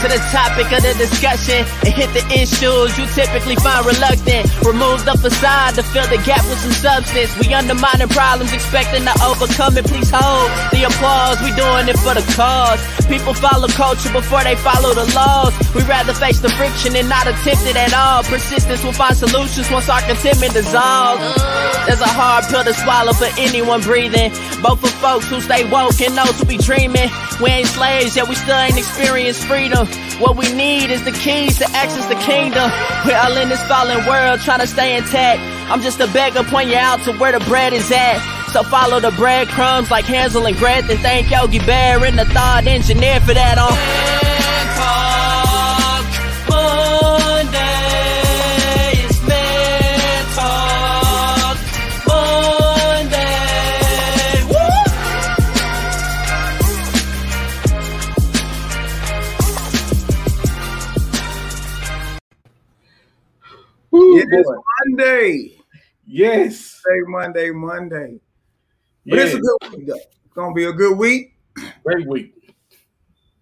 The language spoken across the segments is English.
to the topic of the discussion and hit the issues you typically find reluctant. Remove the facade to fill the gap with some substance. We undermining problems, expecting to overcome it. Please hold the applause. We doing it for the cause. People follow culture before they follow the laws. We rather face the friction and not attempt it at all. Persistence will find solutions once our contentment dissolves. There's a hard pill to swallow for anyone breathing. Both for folks who stay woke and those who be dreaming. We ain't slaves, yet we still ain't experienced freedom. What we need is the keys to access the kingdom. We're all in this fallen world trying to stay intact. I'm just a beggar, point you out to where the bread is at. So follow the breadcrumbs like Hansel and Gretel. Thank Yogi Bear and the thought engineer for that uh. on. It is boy. Monday. Yes. Monday, Monday, Monday. But it's a good week, though. It's gonna be a good week. Great week.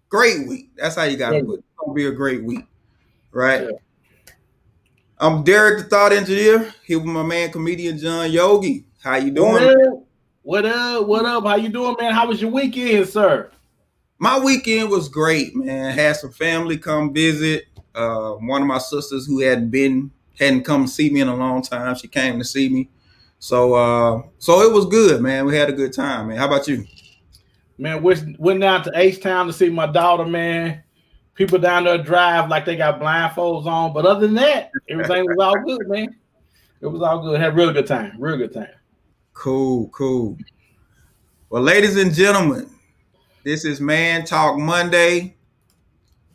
Great week. That's how you gotta put it. It's gonna be a great week. Right? Yeah. I'm Derek, the thought engineer, here with my man comedian John Yogi. How you What doing? up? What up? What up? How you doing, man? How was your weekend, sir? My weekend was great, man. Had some family come visit. Uh, one of my sisters who hadn't been hadn't come see me in a long time. She came to see me. So uh so it was good, man. We had a good time, man. How about you? Man, went, went down to H Town to see my daughter, man. People down there drive like they got blindfolds on. But other than that, everything was all good, man. It was all good. Had a real good time. Real good time. Cool, cool. Well, ladies and gentlemen, this is Man Talk Monday.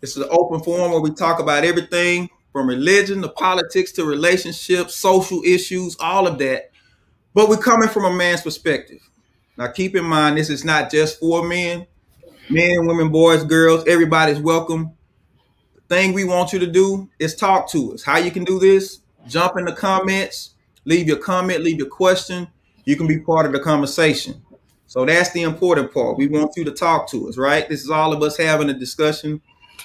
This is an open forum where we talk about everything from religion to politics to relationships, social issues, all of that. But we're coming from a man's perspective. Now, keep in mind, this is not just for men, men, women, boys, girls, everybody's welcome. The thing we want you to do is talk to us. How you can do this? Jump in the comments, leave your comment, leave your question. You can be part of the conversation. So that's the important part. We want you to talk to us, right? This is all of us having a discussion.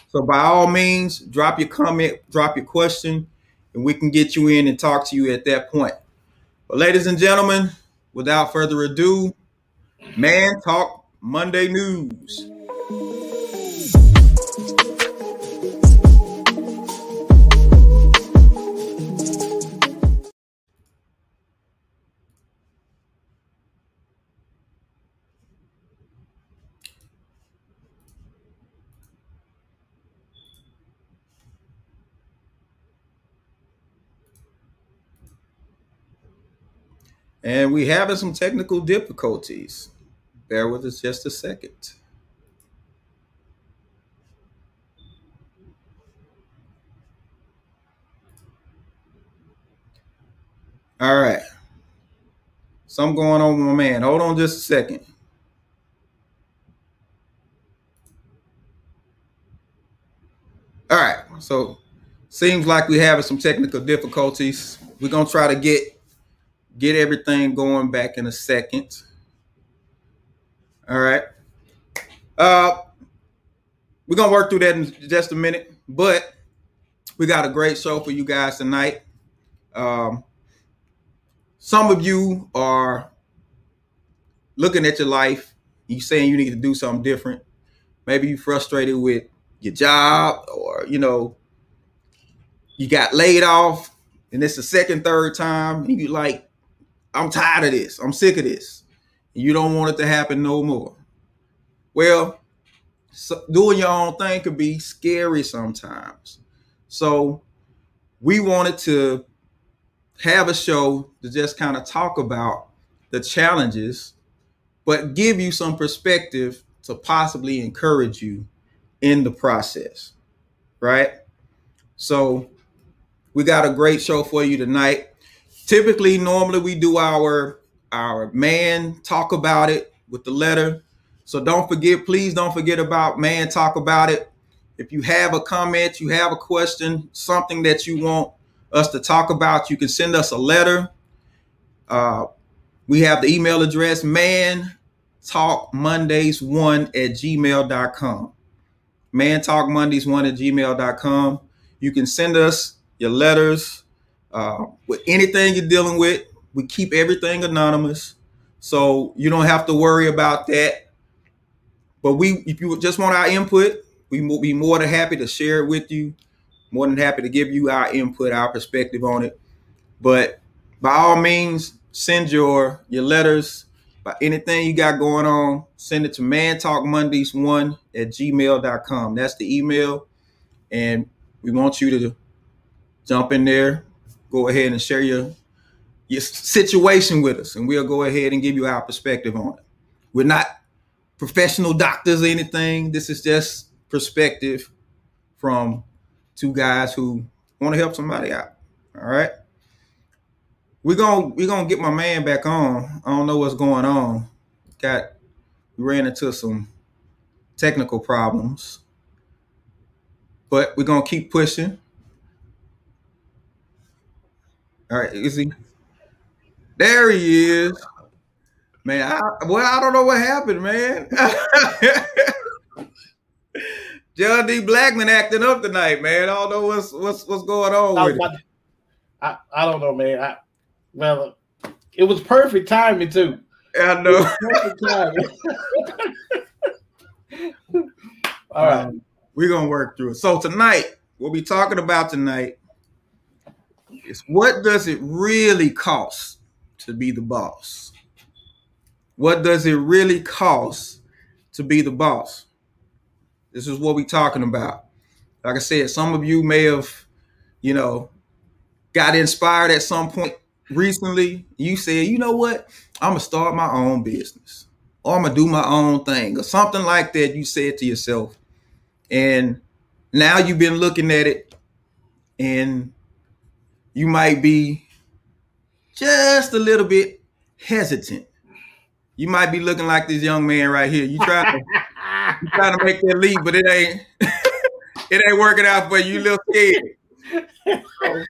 So by all means, drop your comment, drop your question, and we can get you in and talk to you at that point. But ladies and gentlemen, without further ado, Man Talk Monday News. And we having some technical difficulties. Bear with us just a second. All right. Something going on with my man. Hold on just a second. All right. So seems like we're having some technical difficulties. We're gonna try to get get everything going back in a second. All right. Uh we're gonna work through that in just a minute, but we got a great show for you guys tonight. Um some of you are looking at your life, you saying you need to do something different. Maybe you're frustrated with your job or you know you got laid off and it's the second, third time, and you like, I'm tired of this. I'm sick of this. You don't want it to happen no more. Well, so doing your own thing could be scary sometimes. So we wanted to have a show to just kind of talk about the challenges, but give you some perspective to possibly encourage you in the process. Right? So we got a great show for you tonight. Typically, normally we do our our man talk about it with the letter. So don't forget, please don't forget about man talk about it. If you have a comment, you have a question, something that you want us to talk about, you can send us a letter. Uh, we have the email address man talk mondays one at gmail.com. man talk mondays one at gmail.com. You can send us your letters uh, with anything you're dealing with. We keep everything anonymous. So you don't have to worry about that. But we, if you just want our input, we will be more than happy to share it with you. More than happy to give you our input, our perspective on it. But by all means, send your your letters, by anything you got going on, send it to man talk mondays one at gmail.com. That's the email. And we want you to jump in there, go ahead and share your your situation with us, and we'll go ahead and give you our perspective on it. We're not professional doctors or anything. This is just perspective from two guys who want to help somebody out. All right. We're gonna we're gonna get my man back on. I don't know what's going on. Got ran into some technical problems. But we're gonna keep pushing. All right, you see, There he is. Man, I, well, I don't know what happened, man. John D. Blackman acting up tonight, man. I don't know what's what's what's going on with it. I, I don't know, man. I, well, it was perfect timing too. I know. Perfect timing. All right. Um, we're gonna work through it. So tonight, we'll be talking about tonight what does it really cost to be the boss? What does it really cost to be the boss? This is what we're talking about. Like I said, some of you may have, you know, got inspired at some point recently. You said, you know what? I'm gonna start my own business, or I'm gonna do my own thing, or something like that. You said to yourself, and now you've been looking at it, and you might be just a little bit hesitant. You might be looking like this young man right here. You try to you trying to make that leap, but it ain't it ain't working out for you. You little scared. So,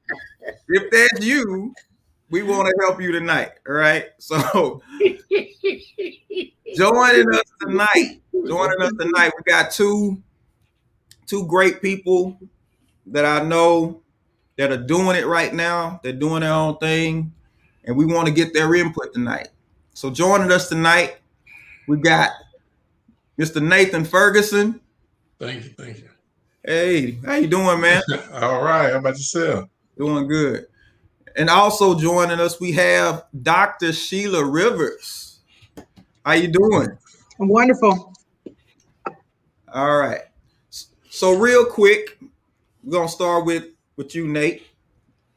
if that's you, we want to help you tonight. All right. So joining us tonight, joining us tonight, we got two two great people that I know that are doing it right now. They're doing their own thing, and we want to get their input tonight. So joining us tonight, we got Mr. Nathan Ferguson. Thank you, thank you. Hey, how you doing, man? All right, how about yourself? Doing good. And also joining us, we have Dr. Sheila Rivers. How you doing? I'm wonderful. All right. So real quick, we're gonna start with with you, Nate.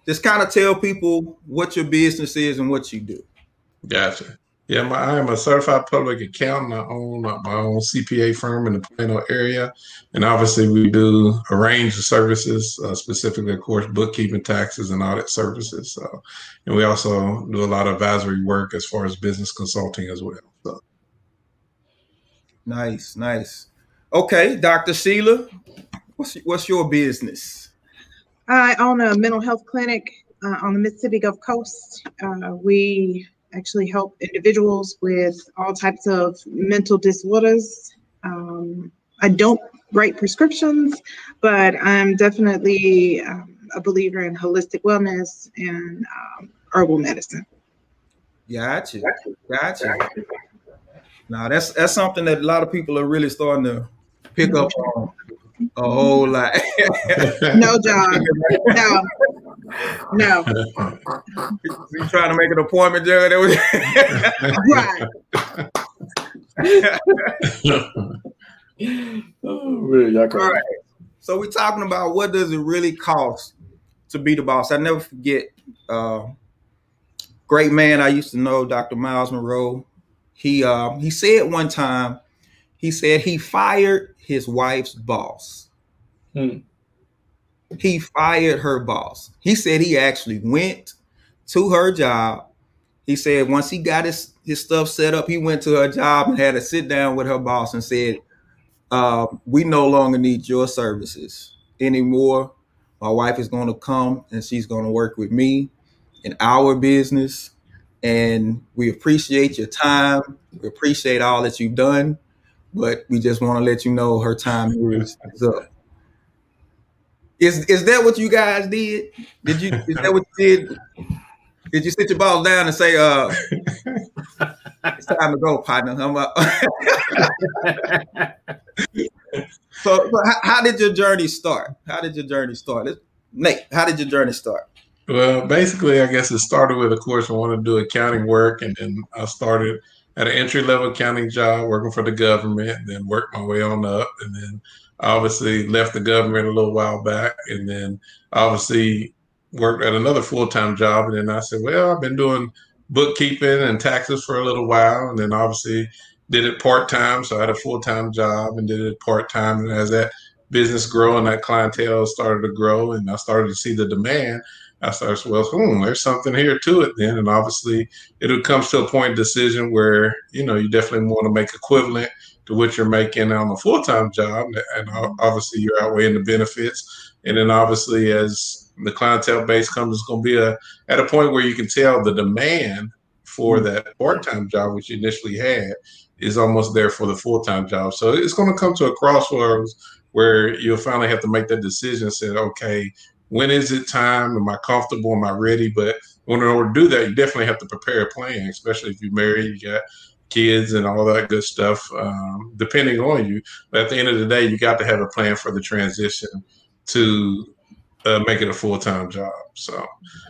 Just kind of tell people what your business is and what you do. Gotcha. Yeah, my, I am a certified public accountant. I own my own CPA firm in the Plano area. And obviously, we do a range of services, uh, specifically, of course, bookkeeping, taxes, and audit services. So, and we also do a lot of advisory work as far as business consulting as well. So. Nice, nice. Okay, Dr. Sheila, what's, what's your business? I own a mental health clinic uh, on the Mississippi Gulf Coast. Uh, we actually help individuals with all types of mental disorders. Um, I don't write prescriptions, but I'm definitely um, a believer in holistic wellness and um, herbal medicine. Gotcha. Gotcha. Now that's that's something that a lot of people are really starting to pick up on a whole lot. no, John. No. No. You trying to make an appointment, John? right. oh, really? All right. So we're talking about what does it really cost to be the boss. I never forget. Uh, great man I used to know, Dr. Myles Munroe. He uh, he said one time, he said he fired his wife's boss. Hmm. He fired her boss. He said he actually went to her job. He said once he got his, his stuff set up, he went to her job and had to sit down with her boss and said, uh, We no longer need your services anymore. My wife is going to come and she's going to work with me in our business. And we appreciate your time. We appreciate all that you've done. But we just want to let you know her time is, is up. Is is that what you guys did? Did you is that what you did? Did you sit your balls down and say, uh it's time to go, partner? So, so how, how, did your journey start? How did your journey start? Nate, how did your journey start? Well, basically, I guess it started with, of course, I wanted to do accounting work, and then I started at an entry level accounting job working for the government, then worked my way on up, and then obviously left the government a little while back, and then obviously worked at another full time job, and then I said, well, I've been doing bookkeeping and taxes for a little while, and then obviously did it part time. So I had a full time job and did it part time, and as that business grew and that clientele started to grow, and I started to see the demand. I started, well, hmm, there's something here to it then. And obviously, it comes to a point of decision where, you know, you definitely want to make equivalent to what you're making on a full time job. And obviously, you're outweighing the benefits. And then, obviously, as the clientele base comes, it's going to be a, at a point where you can tell the demand for mm-hmm. that part time job, which you initially had, is almost there for the full time job. So it's going to come to a crossroads where you'll finally have to make that decision and say, okay, when is it time? Am I comfortable? Am I ready? But in order to do that, you definitely have to prepare a plan, especially if you're married, you got kids and all that good stuff, um, depending on you. But at the end of the day, you got to have a plan for the transition to uh, make it a full time job. So,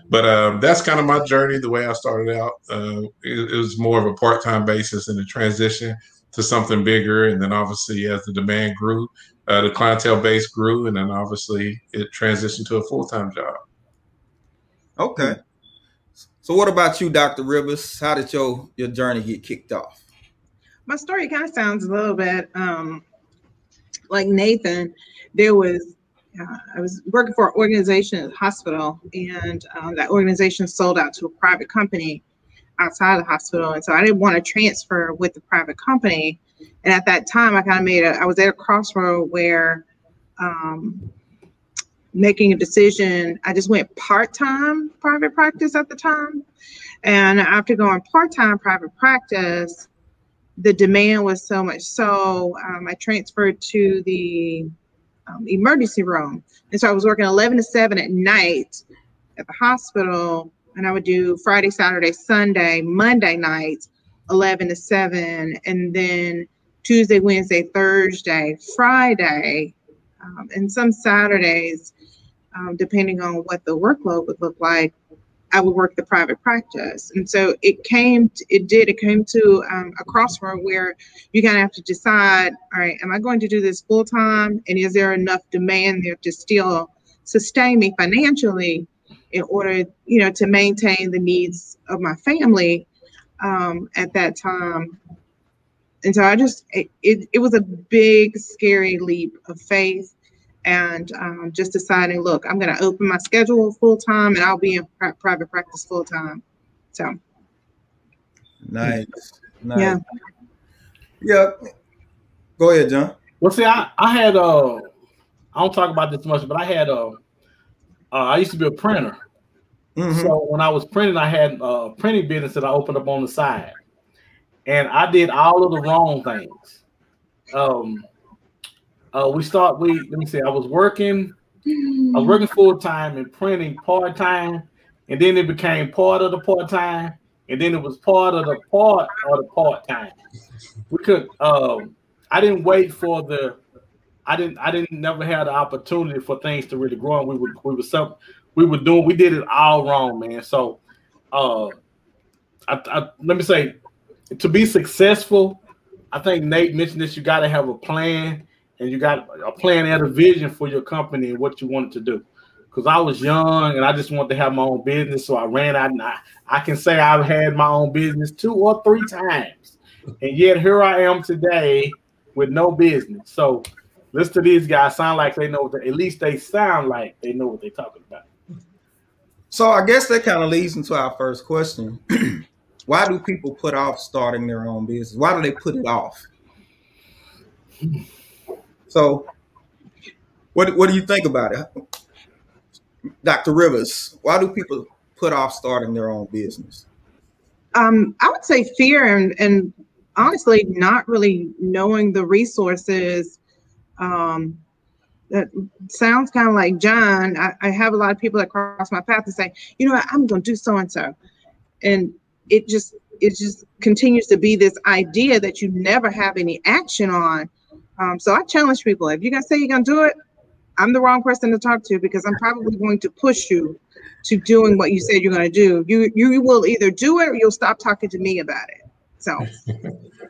but um, that's kind of my journey. The way I started out, uh, it, it, was more of a part time basis and the transition to something bigger. And then obviously, as the demand grew, uh, the clientele base grew, and then obviously it transitioned to a full time job. Okay. So, what about you, Dr. Rivers? How did your your journey get kicked off? My story kind of sounds a little bit um, like Nathan. There was uh, I was working for an organization at the hospital, and um, that organization sold out to a private company outside of the hospital, and so I didn't want to transfer with the private company. And at that time, I kind of made a, I was at a crossroad where um, making a decision, I just went part time private practice at the time. And after going part time private practice, the demand was so much so um, I transferred to the um, emergency room. And so I was working 11 to 7 at night at the hospital. And I would do Friday, Saturday, Sunday, Monday nights, 11 to 7. And then Tuesday, Wednesday, Thursday, Friday, um, and some Saturdays, um, depending on what the workload would look like, I would work the private practice. And so it came, to, it did, it came to um, a crossroad where you kind of have to decide, all right, am I going to do this full time? And is there enough demand there to still sustain me financially in order, you know, to maintain the needs of my family um, at that time? and so I just it, it, it was a big scary leap of faith and um, just deciding look I'm going to open my schedule full time and I'll be in private practice full time so. Nice, nice. yeah. Yeah. Go ahead John. Well see I, I had uh I don't talk about this much but I had uh, uh I used to be a printer mm-hmm. so when I was printing I had a printing business that I opened up on the side and I did all of the wrong things. Um, uh, we start. We let me see. I was working. I was working full time and printing part time, and then it became part of the part time, and then it was part of the part of the part time. We could. Um, I didn't wait for the. I didn't. I didn't never have the opportunity for things to really grow. And we would. We were some. We were doing. We did it all wrong, man. So, uh, I, I let me say to be successful, I think Nate mentioned this. You got to have a plan, and you got a plan and a vision for your company and what you wanted to do. Because I was young and I just wanted to have my own business, so I ran out. And I, I can say I've had my own business two or three times, and yet here I am today with no business. So listen to these guys. Sound like they know. What at least they sound like they know what they're talking about. So I guess that kind of leads into our first question. Why do people put off starting their own business? Why do they put it off? So, what what do you think about it, Dr. Rivers? Why do people put off starting their own business? Um, I would say fear and, and honestly not really knowing the resources um, that sounds kind of like John. I, I, have a lot of people that cross my path and say, you know what, I'm going to do so and so, and it just it just continues to be this idea that you never have any action on. Um, so I challenge people: if you're gonna say you're gonna do it, I'm the wrong person to talk to because I'm probably going to push you to doing what you said you're going to do. You you will either do it or you'll stop talking to me about it. So,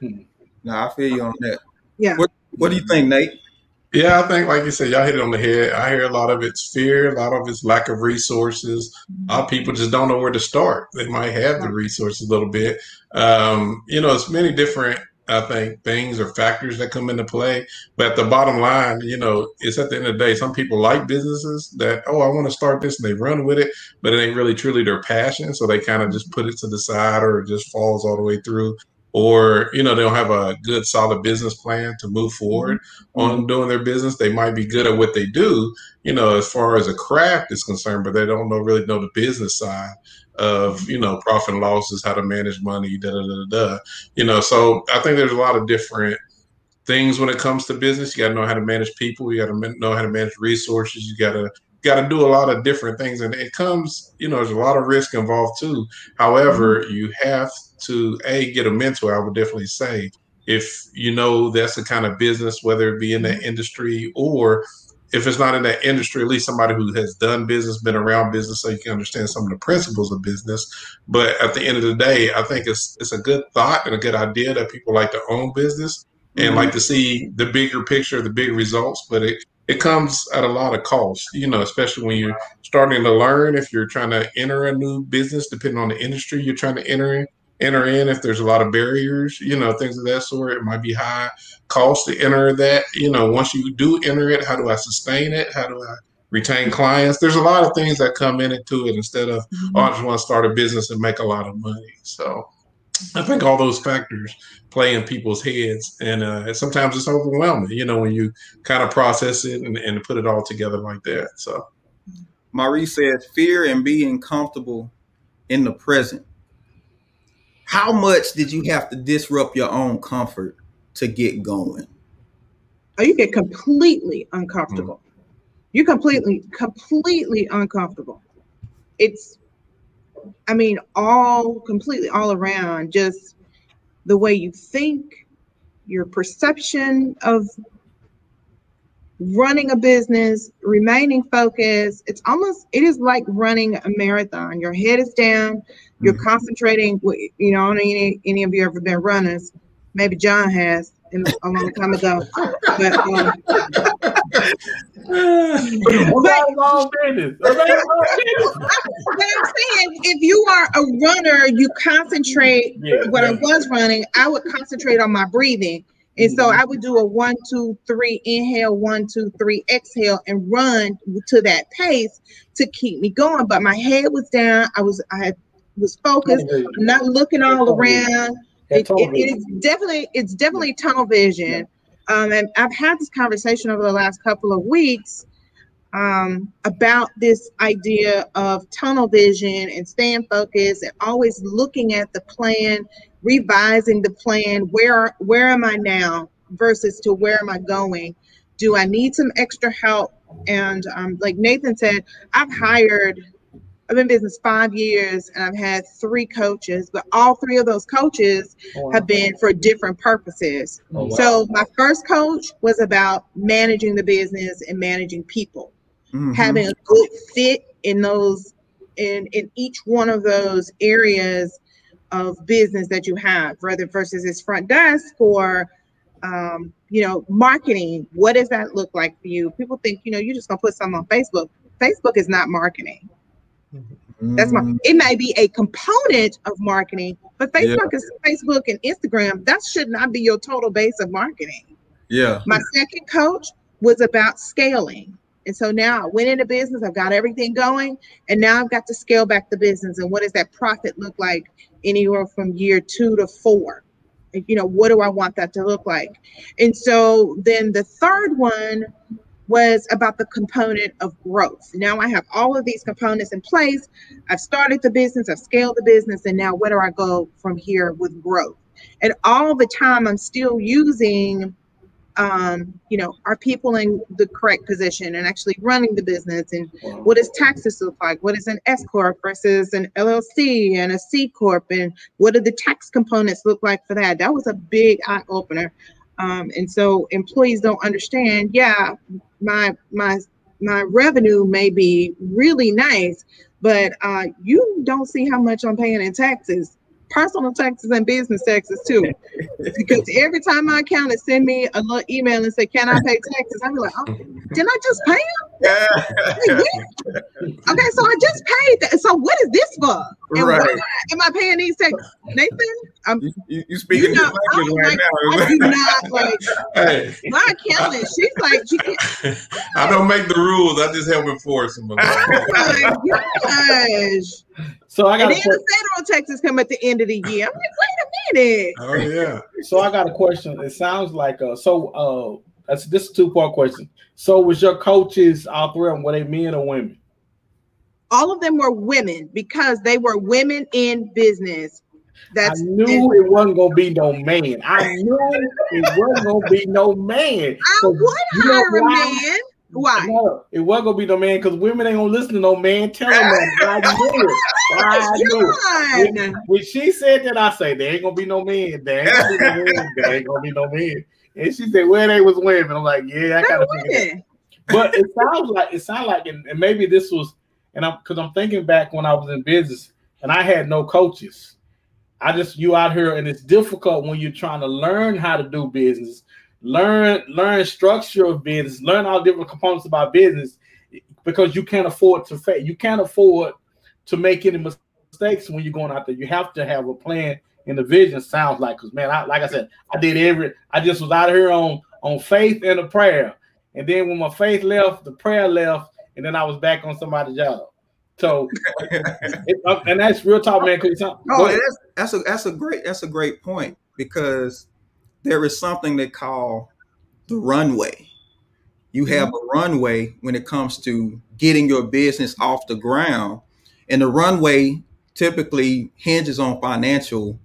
no, I feel you on that. Yeah. What What do you think, Nate? Yeah, I think, like you said, y'all hit it on the head. I hear a lot of it's fear, a lot of it's lack of resources. A lot of people just don't know where to start. They might have the resources a little bit. Um, you know, it's many different I think things or factors that come into play. But at the bottom line, you know, it's at the end of the day, some people like businesses that, oh, I want to start this and they run with it, but it ain't really truly their passion. So they kind of just put it to the side or it just falls all the way through. Or, you know, they don't have a good solid business plan to move forward mm-hmm. on doing their business. They might be good at what they do, you know, as far as a craft is concerned, but they don't know really know the business side of you know profit and losses, how to manage money, da da da da. You know, so I think there's a lot of different things when it comes to business. You got to know how to manage people. You got to know how to manage resources. You got to got to do a lot of different things, and it comes. You know, there's a lot of risk involved too. However, mm-hmm. you have to a get a mentor. I would definitely say if you know that's the kind of business, whether it be in that mm-hmm. industry or if it's not in that industry, at least somebody who has done business, been around business, so you can understand some of the principles of business. But at the end of the day, I think it's it's a good thought and a good idea that people like to own business and mm-hmm. like to see the bigger picture, the big results. But it it comes at a lot of cost, you know, especially when you're starting to learn. If you're trying to enter a new business, depending on the industry you're trying to enter in, enter in if there's a lot of barriers, you know, things of that sort. It might be high cost to enter that. You know, once you do enter it, how do I sustain it? How do I retain clients? There's a lot of things that come into it instead of, mm-hmm. oh, I just want to start a business and make a lot of money. So I think all those factors play in people's heads. And uh, sometimes it's overwhelming, you know, when you kind of process it and, and put it all together like that. So. Marie says fear and being comfortable in the present how much did you have to disrupt your own comfort to get going? Oh, you get completely uncomfortable. Mm. You completely, completely uncomfortable. It's, I mean, all completely all around, just the way you think, your perception of running a business, remaining focused. It's almost, it is like running a marathon. Your head is down, you're mm-hmm. concentrating. You know, any any of you ever been runners? Maybe John has in, a long time ago. But, um, but, I'm saying, if you are a runner, you concentrate. Yeah, when yeah. I was running, I would concentrate on my breathing. And so mm-hmm. I would do a one, two, three, inhale, one, two, three, exhale, and run to that pace to keep me going. But my head was down. I was I had was focused, not looking all around. It, it, it's definitely it's definitely tunnel vision. Um, and I've had this conversation over the last couple of weeks um, about this idea of tunnel vision and staying focused and always looking at the plan, revising the plan. Where where am I now versus to where am I going? Do I need some extra help? And um, like Nathan said, I've hired I've been in business five years and I've had three coaches, but all three of those coaches oh, wow. have been for different purposes. Oh, wow. So my first coach was about managing the business and managing people, mm-hmm. having a good fit in those in in each one of those areas of business that you have, whether versus its front desk or um, you know, marketing. What does that look like for you? People think, you know, you're just gonna put something on Facebook. Facebook is not marketing. That's my mm. it may be a component of marketing, but Facebook yeah. is Facebook and Instagram. That should not be your total base of marketing. Yeah. My second coach was about scaling. And so now I went into business, I've got everything going, and now I've got to scale back the business. And what does that profit look like anywhere from year two to four? You know, what do I want that to look like? And so then the third one was about the component of growth. Now I have all of these components in place. I've started the business, I've scaled the business, and now where do I go from here with growth? And all the time, I'm still using um, you know, are people in the correct position and actually running the business? And what does taxes look like? What is an S corp versus an LLC and a C corp? And what do the tax components look like for that? That was a big eye opener. Um, and so employees don't understand. Yeah, my my my revenue may be really nice, but uh, you don't see how much I'm paying in taxes personal taxes and business taxes too. because every time my accountant send me a little email and say, "Can I pay taxes?" I'm like, oh, "Didn't I just pay them?" okay, so I just paid that. So what is this for? And right. am I paying these taxes, Nathan? I'm, you, you speaking you know, language right like, now. I do not like hey, my accountant. She's like, she can't. I don't make the rules. I just help enforce them. Oh my gosh. So I got. And then the federal taxes come at the end of the year. I'm like, wait a minute. Oh yeah. So I got a question. It sounds like uh. So uh, that's this two part question. So was your coaches all three of them were they men or women? All of them were women because they were women in business. That's I knew it wasn't gonna be no man. I knew it wasn't gonna be no man. I would hire a man. Why? No, it wasn't gonna be no man because women ain't gonna listen to no man telling them. I knew it. I knew it. When, when, she said that, I say there ain't gonna be no man. There ain't gonna be no man. There ain't gonna be no man. And she said, "Well, they was women." I'm like, "Yeah, I gotta figure that." But it sounds like it sounds like, and, and maybe this was, and I'm because I'm thinking back when I was in business and I had no coaches. I just you out here, and it's difficult when you're trying to learn how to do business learn learn structure of business, learn all different components about business, because you can't afford to fail. You can't afford to make any mistakes when you're going out there. You have to have a plan and the vision. Sounds like because man, I, like I said, I did every. I just was out of here on on faith and a prayer, and then when my faith left, the prayer left, and then I was back on somebody's job. So, it, and that's real talk, man. Oh, that's, that's a that's a great that's a great point because there is something they call the runway. You have mm-hmm. a runway when it comes to getting your business off the ground. And the runway typically hinges on financial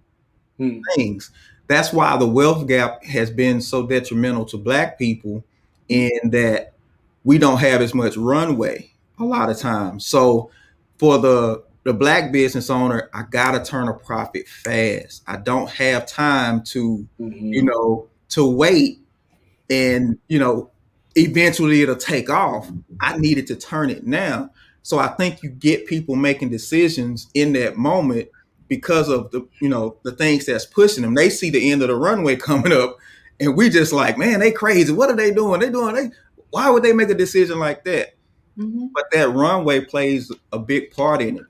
mm. things. That's why the wealth gap has been so detrimental to Black people in that we don't have as much runway a lot of times. So for the the black business owner, I gotta turn a profit fast. I don't have time to, mm-hmm. you know, to wait and you know, eventually it'll take off. I needed to turn it now. So I think you get people making decisions in that moment because of the, you know, the things that's pushing them. They see the end of the runway coming up, and we just like, man, they crazy. What are they doing? They doing they why would they make a decision like that? Mm-hmm. But that runway plays a big part in it.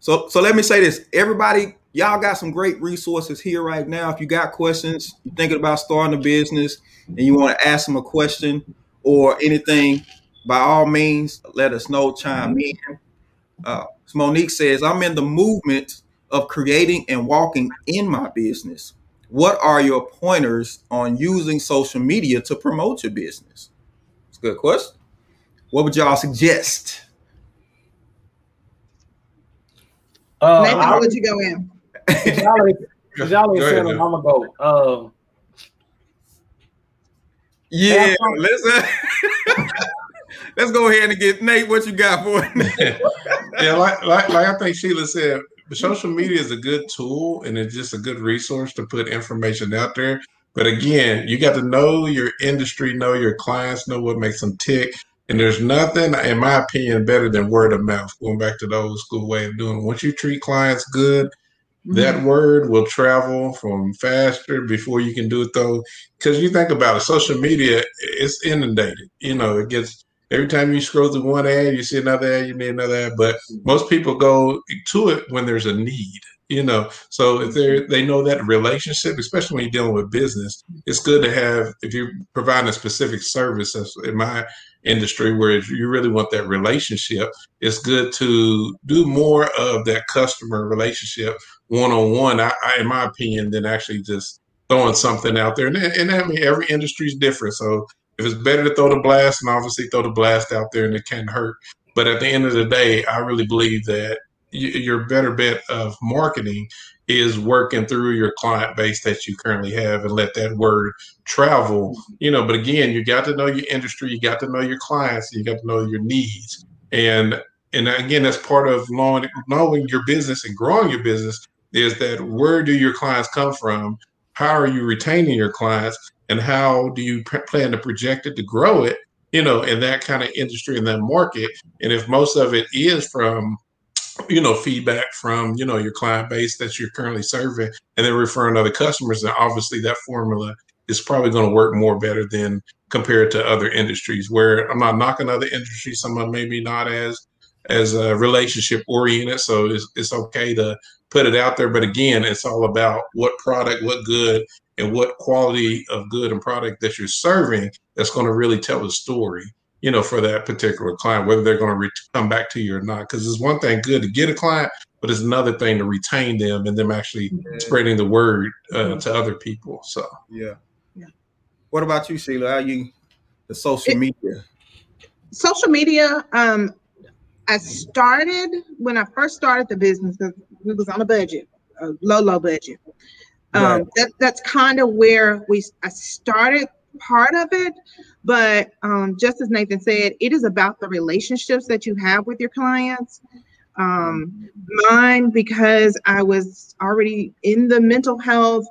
So, so let me say this, everybody, y'all got some great resources here right now. If you got questions, you're thinking about starting a business and you want to ask them a question or anything, by all means, let us know, chime in. Uh, Monique says, I'm in the movement of creating and walking in my business. What are your pointers on using social media to promote your business? It's a good question. What would y'all suggest? Uh, Nathan, how would you go in? y'all ain't, y'all ain't saying I'm gonna go. Uh, yeah, let's uh, let's go ahead and get Nate. What you got for it? yeah, like, like like I think Sheila said, social media is a good tool and it's just a good resource to put information out there. But again, you got to know your industry, know your clients, know what makes them tick. And there's nothing, in my opinion, better than word of mouth. Going back to the old school way of doing. It. Once you treat clients good, mm-hmm. that word will travel from faster before you can do it though. Because you think about it, social media, it's inundated. You know, it gets every time you scroll through one ad, you see another ad, you need another ad. But most people go to it when there's a need you know so if they they know that relationship especially when you're dealing with business it's good to have if you're providing a specific service in my industry where you really want that relationship, it's good to do more of that customer relationship one on one. I, in my opinion, than actually just throwing something out there. And, and I mean, every industry is different. So if it's better to throw the blast, and obviously throw the blast out there, and it can hurt. But at the end of the day, I really believe that your better bet of marketing is working through your client base that you currently have and let that word travel. You know, but again, you got to know your industry, you got to know your clients, you got to know your needs. And and again, that's part of knowing, knowing your business and growing your business is that where do your clients come from? How are you retaining your clients? And how do you plan to project it to grow it, you know, in that kind of industry, in that market? And if most of it is from you know feedback from you know your client base that you're currently serving and then referring other customers and obviously that formula is probably going to work more better than compared to other industries where i'm not knocking other industries some of maybe not as as a relationship oriented so it's, it's okay to put it out there but again it's all about what product what good and what quality of good and product that you're serving that's going to really tell the story you know, for that particular client, whether they're going to re- come back to you or not. Because it's one thing good to get a client, but it's another thing to retain them and them actually yeah. spreading the word uh, to other people. So yeah, yeah. What about you, Sheila? How you the social it, media? Social media. Um, I started when I first started the business. because We was on a budget, a low, low budget. Um, right. that, that's kind of where we I started part of it, but um, just as Nathan said, it is about the relationships that you have with your clients. Um, mine, because I was already in the mental health,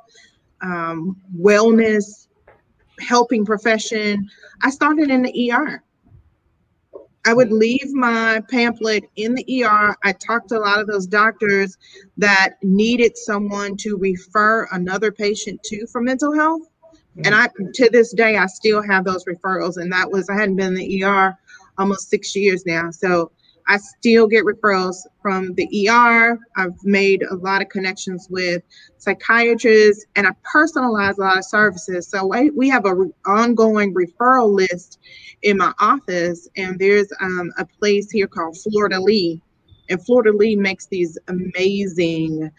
um, wellness, helping profession, I started in the ER. I would leave my pamphlet in the ER. I talked to a lot of those doctors that needed someone to refer another patient to for mental health. And I, to this day, I still have those referrals. And that was, I hadn't been in the ER almost six years now. So I still get referrals from the ER. I've made a lot of connections with psychiatrists and I personalize a lot of services. So I, we have an re- ongoing referral list in my office, and there's um, a place here called de Lis. And de Lis makes these amazing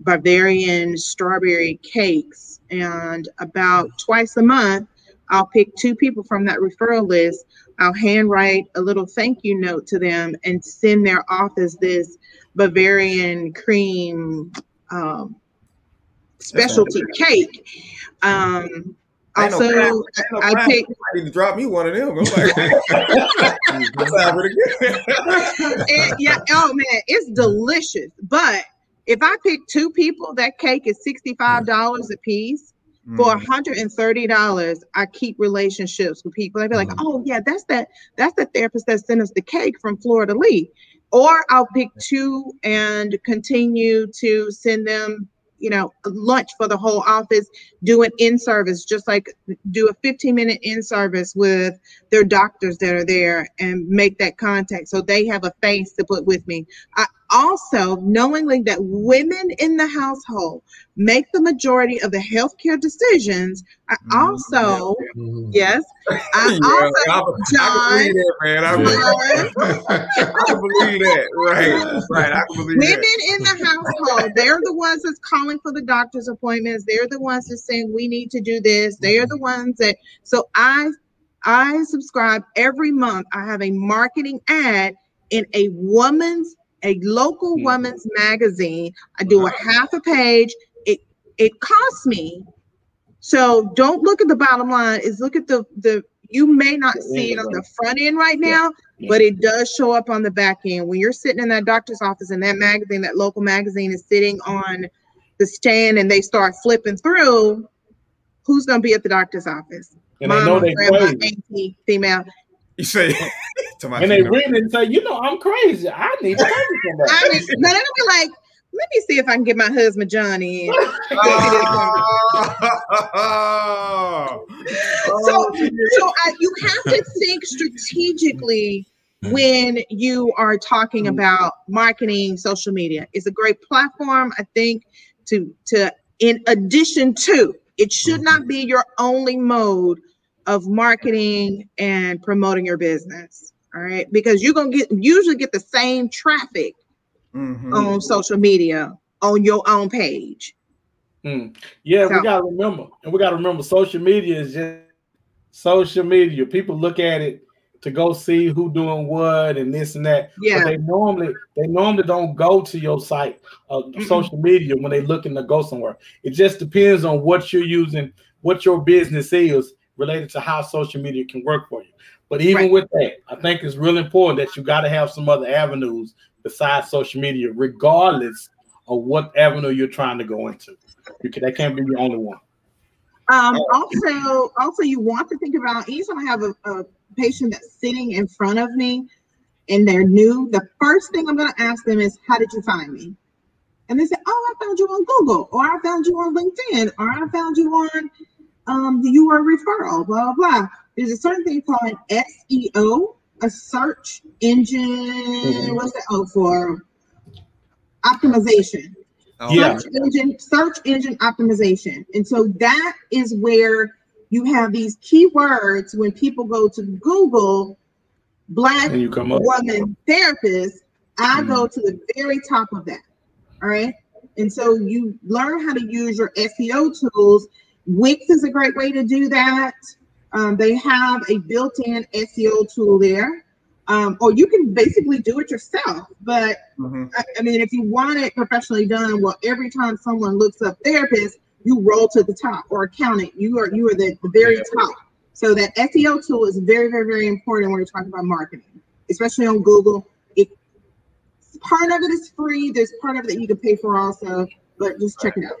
Bavarian strawberry cakes and about twice a month, I'll pick two people from that referral list. I'll handwrite a little thank you note to them and send their office this Bavarian cream um, specialty cake. Um, also, no I, I take. I need to drop me one of them. I'm like, yeah, oh man, it's delicious. But if I pick two people, that cake is $65 a piece. Mm. For $130, I keep relationships with people. I'd be like, mm. oh yeah, that's that, that's the therapist that sent us the cake from Florida Lee. Or I'll pick two and continue to send them you know lunch for the whole office do an in service just like do a 15 minute in service with their doctors that are there and make that contact so they have a face to put with me i also knowingly that women in the household make the majority of the healthcare decisions. I mm-hmm. also, mm-hmm. yes, I yeah, also, I, John, I man. I, I can believe that, right? Right, I can believe women that. in the household, they're the ones that's calling for the doctor's appointments. They're the ones that's saying we need to do this. They're the ones that. So I, I subscribe every month. I have a marketing ad in a woman's a local mm-hmm. women's magazine. I do a half a page. It it costs me. So don't look at the bottom line. Is look at the the you may not see it on the front end right now, but it does show up on the back end. When you're sitting in that doctor's office and that magazine, that local magazine is sitting on the stand and they start flipping through, who's gonna be at the doctor's office? And Mama, grandma, auntie, female. You say and they read it and say, you know, I'm crazy. I need to talk to somebody. I mean, but it'll be like, let me see if I can get my husband Johnny in. oh. so, so I, you have to think strategically when you are talking about marketing social media. It's a great platform, I think, to to in addition to it should not be your only mode of marketing and promoting your business. All right. Because you're gonna get usually get the same traffic mm-hmm. on social media on your own page. Mm. Yeah, so, we gotta remember, and we gotta remember social media is just social media. People look at it to go see who doing what and this and that. Yeah. But they normally they normally don't go to your site of Mm-mm. social media when they looking to go somewhere. It just depends on what you're using, what your business is related to how social media can work for you. But even Right. with that, I think it's really important that you got to have some other avenues besides social media, regardless of what avenue you're trying to go into. You can, that can't be the only one. Um, also, also you want to think about anytime I have a, a patient that's sitting in front of me and they're new, the first thing I'm going to ask them is, "How did you find me?" And they say, "Oh, I found you on Google, or I found you on LinkedIn, or I found you on um, you were a referral." Blah blah blah. There's a certain thing called an SEO, a search engine. Mhm. What's that? Oh, for optimization Oh, Yeah. search engine search engine optimization and so that is where you have these keywords when people go to google black And you come up. woman therapist i Mhm. go to the very top of that all right and so you learn how to use your seo tools wix is a great way to do that um, they have a built-in seo tool there um, or you can basically do it yourself but mhm. I, I mean, if you want it professionally done, well, every time someone looks up therapist, you roll to the top or accountant. You are you are the, the very top. So that SEO tool is very, very, very important when you're talking about marketing, especially on Google. It part of it is free. There's part of it that you can pay for also, but just check it out.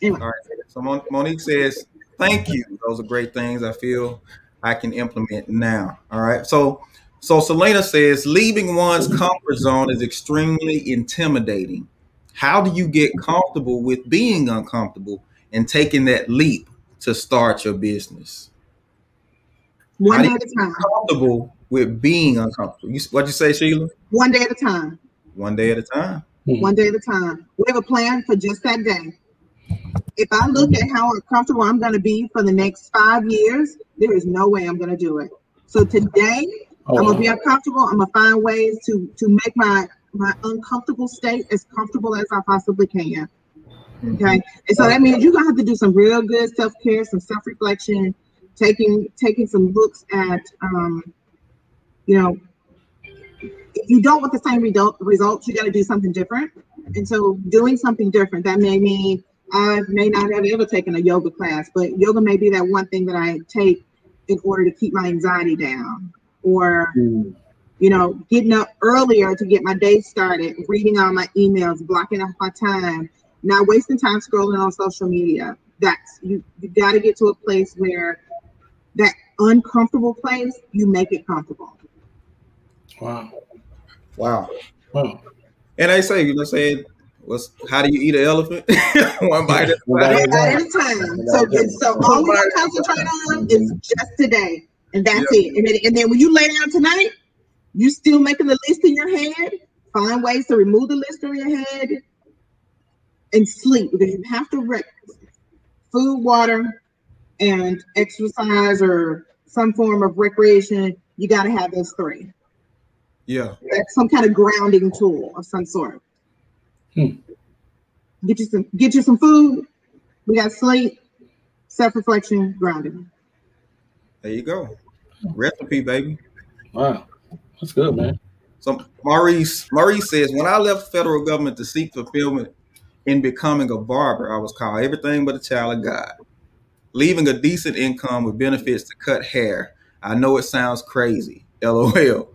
So All right. So Mon- Monique says, "Thank you. Those are great things. I feel I can implement now." All right. So, so Selena says, "Leaving one's comfort zone is extremely intimidating. How do you get comfortable with being uncomfortable and taking that leap to start your business? one day at a time. Comfortable with being uncomfortable. You, what'd you say, Sheila? One day at a time. One day at a time. one day at a time. We have a plan for just that day. If I look at how uncomfortable I'm going to be for the next five years, there is no way I'm going to do it. So today, Oh, I'm gonna be uncomfortable. I'm gonna find ways to to make my my uncomfortable state as comfortable as I possibly can. Okay, and so that means you're gonna have to do some real good self care, some self reflection, taking taking some looks at um, you know, if you don't want the same result results, you got to do something different. And so doing something different that may mean I may not have ever taken a yoga class, but yoga may be that one thing that I take in order to keep my anxiety down or mm, you know getting up earlier to get my day started reading all my emails blocking off my time not wasting time scrolling on social media that's you you got to get to a place where that uncomfortable place you make it comfortable wow. Wow. Wow. And they say, you know, saying, what's how do you eat an elephant? One bite. at a time. bite One at a time. So, so all we gotta concentrate on is just today, and that's it. And then, and then when you lay down tonight, you still making the list in your head. Find ways to remove the list from your head, and sleep because you have to rest. Food, water, and exercise or some form of recreation. You got to have those three. Yeah. That's some kind of grounding tool of some sort. Hmm. Get you some get you some food. We got sleep, self-reflection, grounding. There you go. Recipe, baby. Wow. That's good, man. So Maurice, Maurice says, when I left federal government to seek fulfillment in becoming a barber, I was called everything but a child of God. Leaving a decent income with benefits to cut hair. I know it sounds crazy. LOL.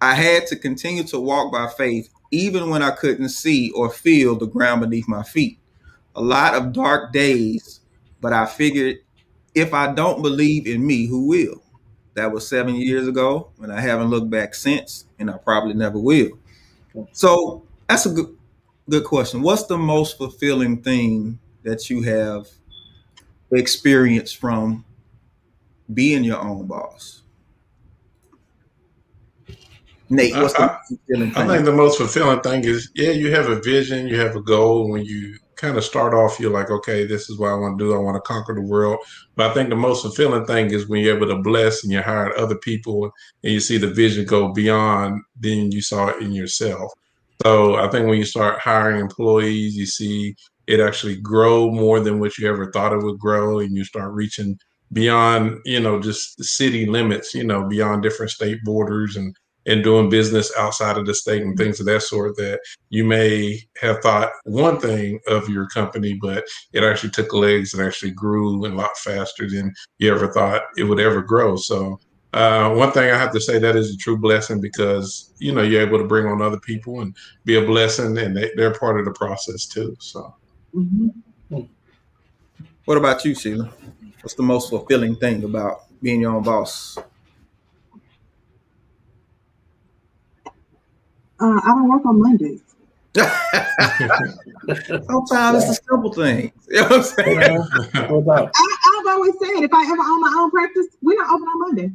I had to continue to walk by faith even when I couldn't see or feel the ground beneath my feet. A lot of dark days, but I figured if I don't believe in me, who will? That was seven years ago, and I haven't looked back since, and I probably never will. So that's a good good question. What's the most fulfilling thing that you have experienced from being your own boss? Nate, what's the I- most fulfilling I think the most fulfilling thing is, yeah, you have a vision, you have a goal. When you kind of start off, you're like, okay, this is what I want to do. I want to conquer the world. But I think the most fulfilling thing is when you're able to bless and you hire other people and you see the vision go beyond than you saw it in yourself. So I think when you start hiring employees, you see it actually grow more than what you ever thought it would grow, and you start reaching beyond you know just the city limits you know beyond different state borders and and doing business outside of the state and things of that sort that you may have thought one thing of your company, but it actually took legs and actually grew a lot faster than you ever thought it would ever grow. So uh, one thing I have to say that is a true blessing because you know you're able to bring on other people and be a blessing, and they, are part of the process too. So, mm-hmm. what about you, Sheila? What's the most fulfilling thing about being your own boss? Uh, I don't work on Mondays. Sometimes it's the simple things. You know what I'm saying? I, I've always said if I ever own my own practice, we're not open on Monday.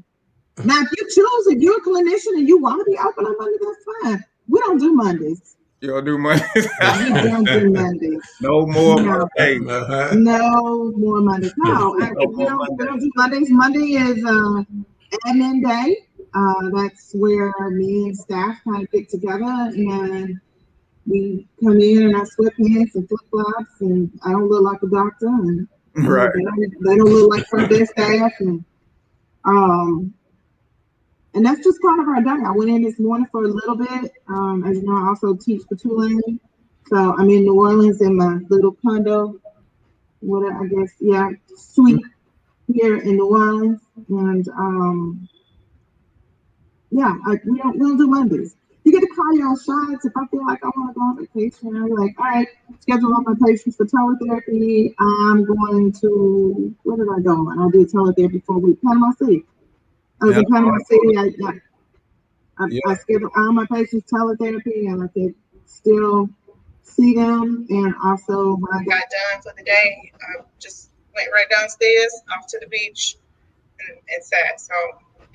Now, if you choose, if you're a clinician and you want to be open on Monday, that's fine. We don't do Mondays. You don't do Mondays. we don't do Mondays. No more no. Mondays. Uh-huh. No more Mondays. No, no I, we, don't, we don't do Mondays. Monday is uh, admin day. Uh, that's where me and staff kind of get together and we come in in our sweatpants and flip flops, and I don't look like a doctor, and right. they, don't, they don't look like front desk staff, and um, and that's just kind of our day. I went in this morning for a little bit. Um, as you know, I also teach for Tulane, so I'm in New Orleans in my little condo. What I guess, yeah, suite here in New Orleans, and um, yeah, I, we don't we don't do Mondays you get to call your shots. If I feel like I want to go on vacation, I'm like, all right, schedule all my patients for teletherapy. I'm going to where did I go? And I did teletherapy for a week, Panama City. I was yep. in Panama City. I, yeah, I, yep. I scheduled all my patients teletherapy, and I could still see them. And also, when I got done for the day, I just went right downstairs off to the beach and, and sat. So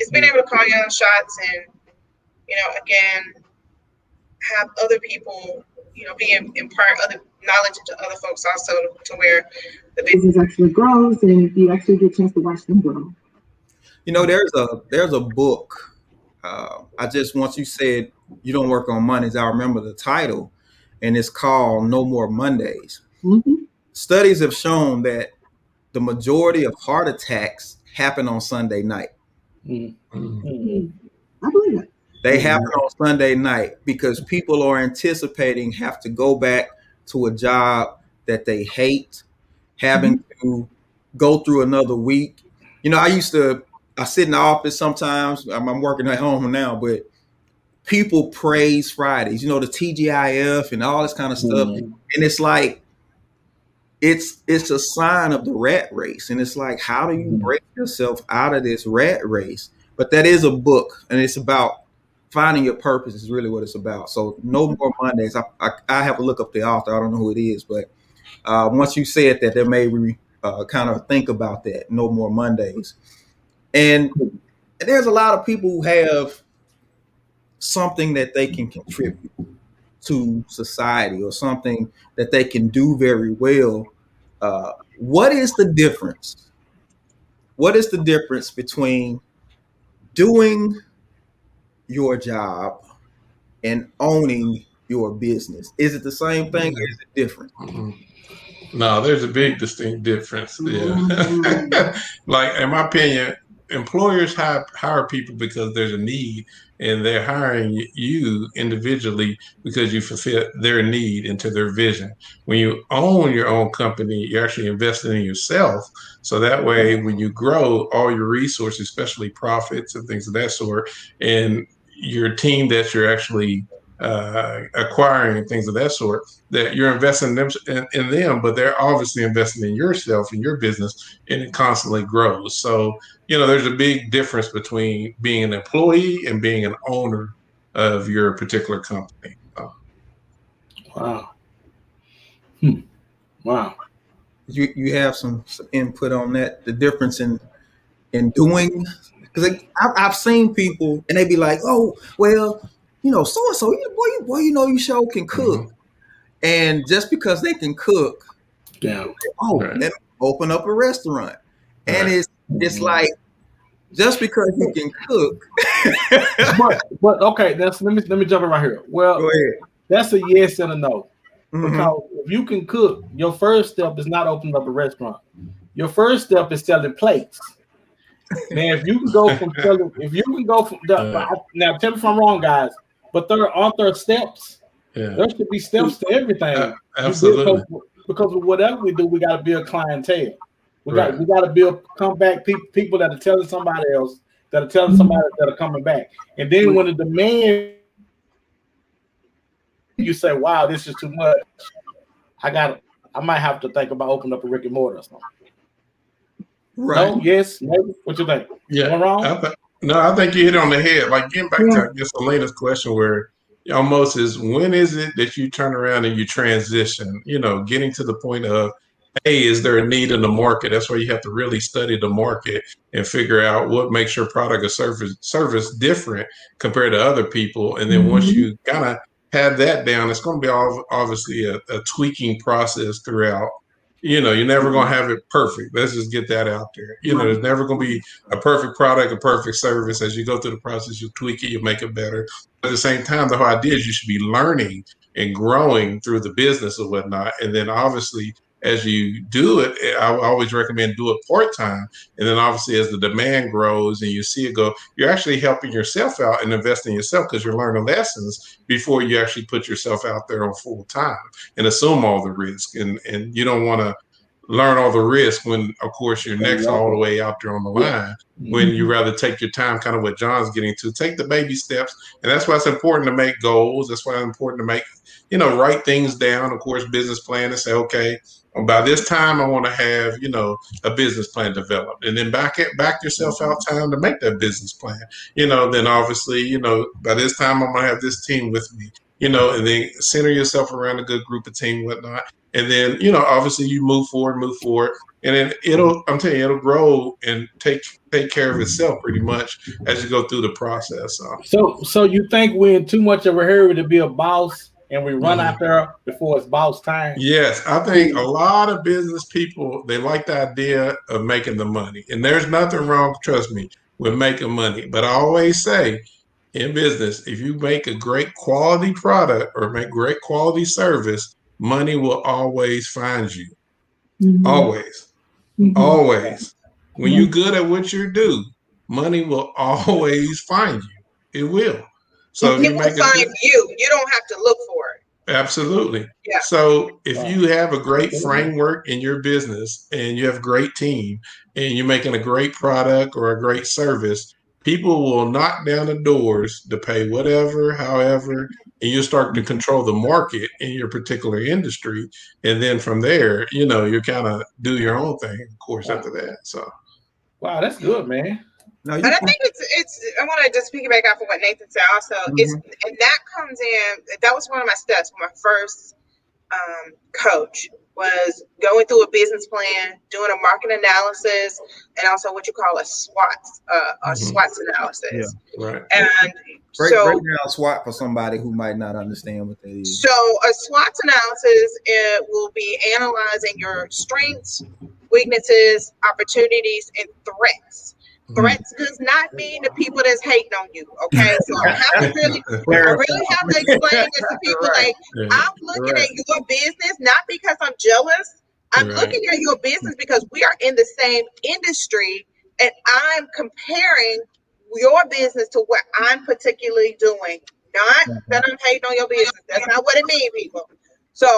it's been able to call your own shots and you know, again, have other people, you know, be impart other knowledge to other folks also to, to where the business actually grows and you actually get a chance to watch them grow. You know, there's a there's a book. Uh, I just once you said you don't work on Mondays, I remember the title, and it's called No More Mondays. Mm-hmm. Studies have shown that the majority of heart attacks happen on Sunday night. Mm-hmm. I believe it. They happen on Sunday night because people are anticipating have to go back to a job that they hate, having mm-hmm. to go through another week. You know, I used to I sit in the office sometimes. I'm, I'm working at home now, but people praise Fridays. You know, the TGIF and all this kind of stuff, mm-hmm. and it's like it's it's a sign of the rat race, and it's like how do you mm-hmm. break yourself out of this rat race? But that is a book, and it's about finding your purpose is really what it's about. So no more Mondays. I, I, I have to look up the author. I don't know who it is, but uh, once you said that, that made me uh, kind of think about that. No more Mondays, and there's a lot of people who have something that they can contribute to society or something that they can do very well. Uh, what is the difference? What is the difference between doing your job and owning your business? Is it the same thing or is it different? Mm-hmm. No, there's a big distinct difference. Yeah. Mm-hmm. like in my opinion, employers hire hire people because there's a need and they're hiring you individually because you fulfill their need into their vision. When you own your own company, you're actually investing in yourself. So that way, when you grow, all your resources, especially profits and things of that sort, and your team that you're actually uh, acquiring and things of that sort, that you're investing them in, in, them, but they're obviously investing in yourself and your business, and it constantly grows. So, you know, there's a big difference between being an employee and being an owner of your particular company. Wow. Hmm. Wow. You you have some, some input on that. The difference in in doing because like, I've seen people and they'd be like, "Oh, well, you know, so and so, boy, you, boy, you know, you show can cook," mm-hmm. and just because they can cook, yeah, oh, right. let me open up a restaurant, right. and it's it's mm-hmm. like just because you can cook. but but okay, that's let me let me jump in right here. Well, that's a yes and a no. Mm-hmm. Because if you can cook, your first step is not opening up a restaurant. Your first step is selling plates. Man, if you can go from selling, if you can go from the, Uh. now tell me if I'm wrong, guys, but there aren't there steps. Yeah, There should be steps to everything. Uh, absolutely. Because, because of whatever we do, we got to build clientele. We Right. got we got to build come back people people that are telling somebody else that are telling somebody that are coming back. And then when the demand, you say, "Wow, this is too much." I got. I might have to think about opening up a brick and mortar or something. Right. No, yes, maybe. What you think? Yeah, Am wrong? I th- no, I think you hit it on the head. Like getting back to I guess Selena's question, where almost is when is it that you turn around and you transition? You know, getting to the point of, hey, is there a need in the market? That's where you have to really study the market and figure out what makes your product or service service different compared to other people. And then once mm-hmm. you kind of have that down, it's going to be all, obviously a, a tweaking process throughout. You know, you're never going to have it perfect. Let's just get that out there. You know, there's never going to be a perfect product, a perfect service. As you go through the process, you tweak it, you make it better. At the same time, the whole idea is you should be learning and growing through the business or whatnot. And then obviously, as you do it, I always recommend do it part time. And then obviously, as the demand grows and you see it go, you're actually helping yourself out and investing in yourself because you're learning lessons before you actually put yourself out there on full time and assume all the risk. And and you don't want to learn all the risk when, of course, your neck's all the way out there on the line mm-hmm. when you rather take your time, kind of what John's getting to, take the baby steps. And that's why it's important to make goals. That's why it's important to make, you know, write things down, of course, business plan and say, okay, by this time I want to have, you know, a business plan developed. And then back it back yourself out time to make that business plan. You know, then obviously, you know, by this time I'm gonna have this team with me, you know, and then center yourself around a good group of team, whatnot. And then, you know, obviously you move forward, move forward, and then it'll I'm telling you, it'll grow and take take care of itself pretty much as you go through the process. So So, so you think we're in too much of a hurry to be a boss, and we run Mhm. out there before it's boss time? Yes, I think a lot of business people they like the idea of making the money, and there's nothing wrong, trust me, with making money. But I always say, in business, if you make a great quality product or make great quality service, money will always find you. Mhm. Always, Mhm. always. When you're good at what you do, money will always find you. It will. So if it you will make a find good- you. You don't have to look for it. Absolutely. Yeah. So if Wow. you have a great framework in your business and you have a great team and you're making a great product or a great service, people will knock down the doors to pay whatever, however, and you start to mm-hmm. control the market in your particular industry. And then from there, you know, you kind of do your own thing, of course, after that. So Wow, that's good, man. No, And I think it's it's. I want to just piggyback off of what Nathan said. Also, it's Mm-hmm. and that comes in. That was one of my steps. when My first um, coach was going through a business plan, doing a market analysis, and also what you call a SWOT, uh, a Mhm. SWOT analysis. Yeah, right. And break, so, break down SWOT for somebody who might not understand what that is. so a SWOT analysis it will be analyzing your strengths, weaknesses, opportunities, and threats. Threats does not mean the people that's hating on you. Okay, so I have to really, I really have to explain this to people. Like, I'm looking at your business not because I'm jealous. I'm Right. looking at your business because we are in the same industry, and I'm comparing your business to what I'm particularly doing. Not mm-hmm. that I'm hating on your business. That's not what it means, people. So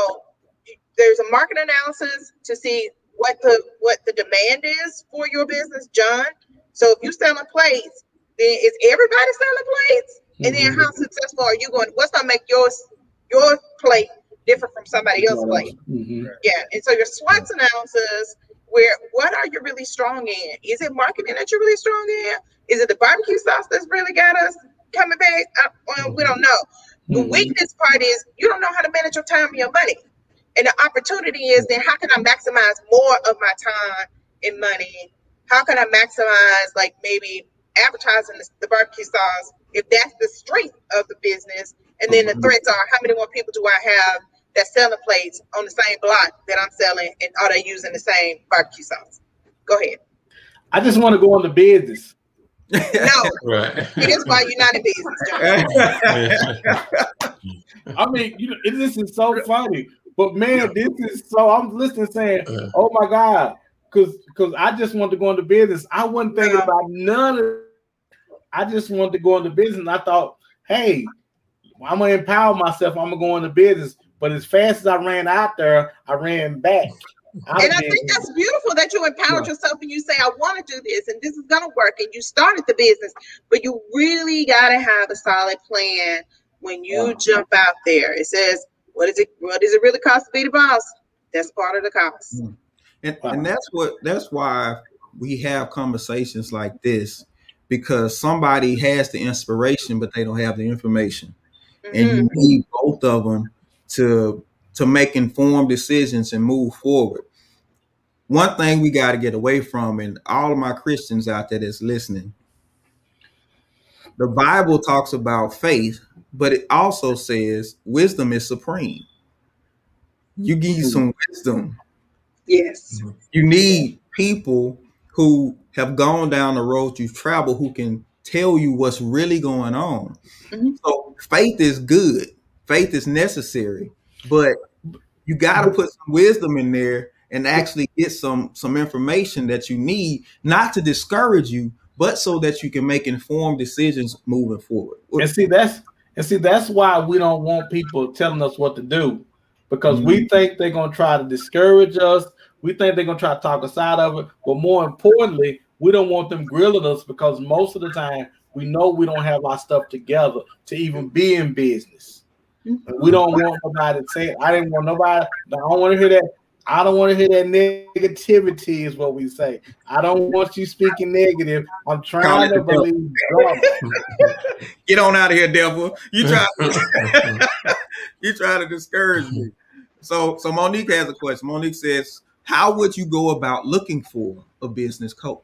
there's a market analysis to see what the what the demand is for your business, John. So if you're selling plates, then is everybody selling plates? And then Mhm. how successful are you going? What's gonna make yours your plate different from somebody else's plate? Mhm. Yeah. And so your SWOT analysis, where what are you really strong in? Is it marketing that you're really strong in? Is it the barbecue sauce that's really got us coming back? Well, we don't know. The Mhm. weakness part is you don't know how to manage your time and your money. And the opportunity is then how can I maximize more of my time and money? How can I maximize like maybe advertising the, the barbecue sauce if that's the strength of the business? And then the Mhm. threats are how many more people do I have that selling plates on the same block that I'm selling and are they using the same barbecue sauce? Go ahead. I just want to go on the business. No, Right. it is why you're not in business, I mean, you know, this is so funny, but man, this is so. I'm listening, saying, Uh. "Oh my God, because because I just wanted to go into business. I wasn't thinking about none of. I just wanted to go into business. I thought, hey, I'm gonna empower myself. I'm gonna go into business. But as fast as I ran out there, I ran back. and I think that's beautiful that you empowered yeah. yourself and you say, I want to do this and this is going to work. And you started the business, but you really got to have a solid plan when you yeah. jump out there. It says, what is it? What does it really cost to be the boss? That's part of the cost. Mm. And, and that's what, that's why we have conversations like this because somebody has the inspiration, but they don't have the information. Mm-hmm. And you mm-hmm. need both of them to to make informed decisions and move forward. One thing we got to get away from, and all of my Christians out there that's listening, the Bible talks about faith, but it also says wisdom is supreme. You need mm-hmm. some wisdom. Yes. You need people who have gone down the road you've traveled who can tell you what's really going on. Mm-hmm. So faith is good. Faith is necessary, but you got to put some wisdom in there and actually get some some information that you need, not to discourage you, but so that you can make informed decisions moving forward. And see that's and see that's why we don't want people telling us what to do because mm-hmm. we think they're gonna try to discourage us. We think they're gonna try to talk us out of it. But more importantly, we don't want them grilling us because most of the time we know we don't have our stuff together to even be in business. We don't want nobody to say, I didn't want nobody, I don't want to hear that. I don't want to hear that negativity, is what we say. I don't want you speaking negative. I'm trying to believe. Get on out of here, devil. You try you try to discourage me. So so Monique has a question. Monique says, How would you go about looking for a business coach?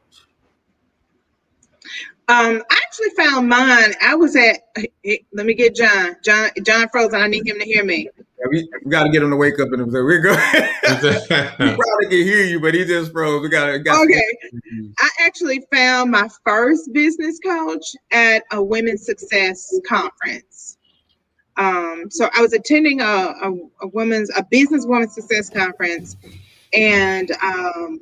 Um, I actually found mine. I was at. Let me get John. John. John frozen. I need him to hear me. Yeah, we, we got to get him to wake up and "We're good." he probably can hear you, but he just froze. We got to. Okay. I actually found my first business coach at a women's success conference. Um, so I was attending a, a, a women's a business woman success conference, and um,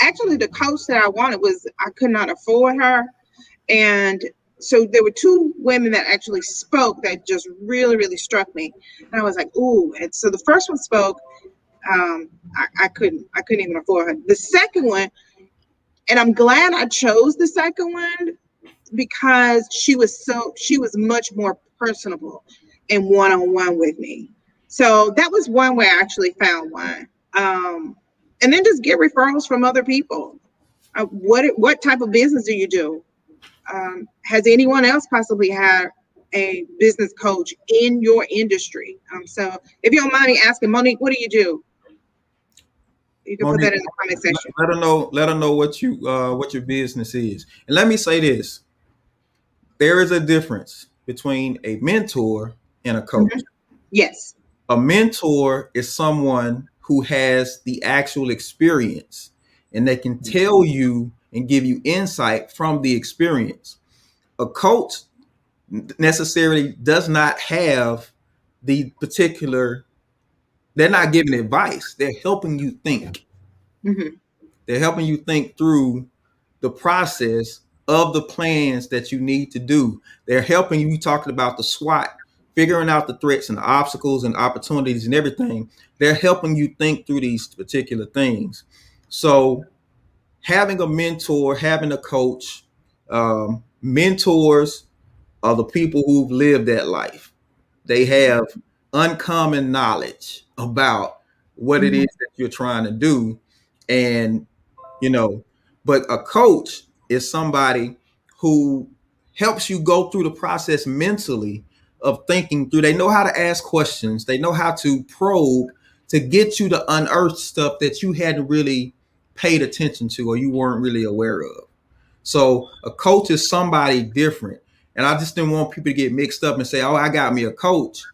actually the coach that I wanted was I could not afford her. And so there were two women that actually spoke that just really, really struck me. And I was like, ooh. And so the first one spoke. Um, I, I couldn't, I couldn't even afford her. The second one, and I'm glad I chose the second one because she was so she was much more personable and one-on-one with me. So that was one way I actually found one. Um, and then just get referrals from other people. Uh, what what type of business do you do? um, has anyone else possibly had a business coach in your industry? Um, so if you don't mind me asking, Monique, what do you do? You can Monique, put that in the comment section. Let her know. Let her know what you uh, what your business is. And let me say this: there is a difference between a mentor and a coach. Mm-hmm. Yes. A mentor is someone who has the actual experience and they can tell you and give you insight from the experience. A coach necessarily does not have the particular, they're not giving advice, they're helping you think. Mm-hmm. They're helping you think through the process of the plans that you need to do. They're helping you, talking about the SWOT, figuring out the threats and the obstacles and opportunities and everything. They're helping you think through these particular things. So having a mentor, having a coach, um, mentors are the people who've lived that life. They have uncommon knowledge about what it mm-hmm. is that you're trying to do. And, you know, but a coach is somebody who helps you go through the process mentally of thinking through. They know how to ask questions, they know how to probe to get you to unearth stuff that you hadn't really paid attention to or you weren't really aware of. So a coach is somebody different. And I just didn't want people to get mixed up and say, oh, I got me a coach.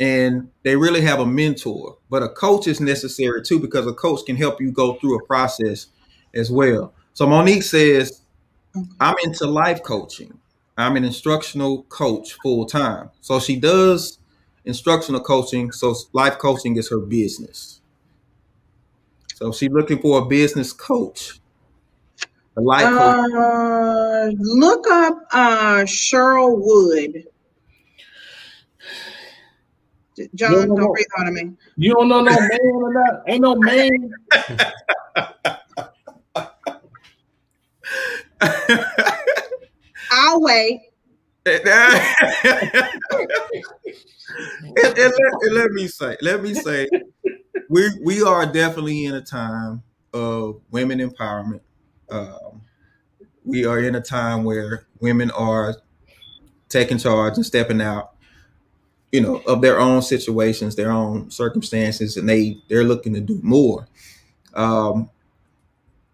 And they really have a mentor. But a coach is necessary too, because a coach can help you go through a process as well. So Monique says, mm-hmm. I'm into life coaching. I'm an instructional coach full time. So she does instructional coaching. So life coaching is her business. So she's looking for a business coach, a life coach. Uh, look up uh, Cheryl Wood. J- John, No, no, don't no. breathe on me. You don't know no man or that? Ain't no man. Wait. and, and- and let, and let me say, let me say, we we are definitely in a time of women empowerment. Um, we are in a time where women are taking charge and stepping out, you know, of their own situations, their own circumstances, and they they're looking to do more. Um,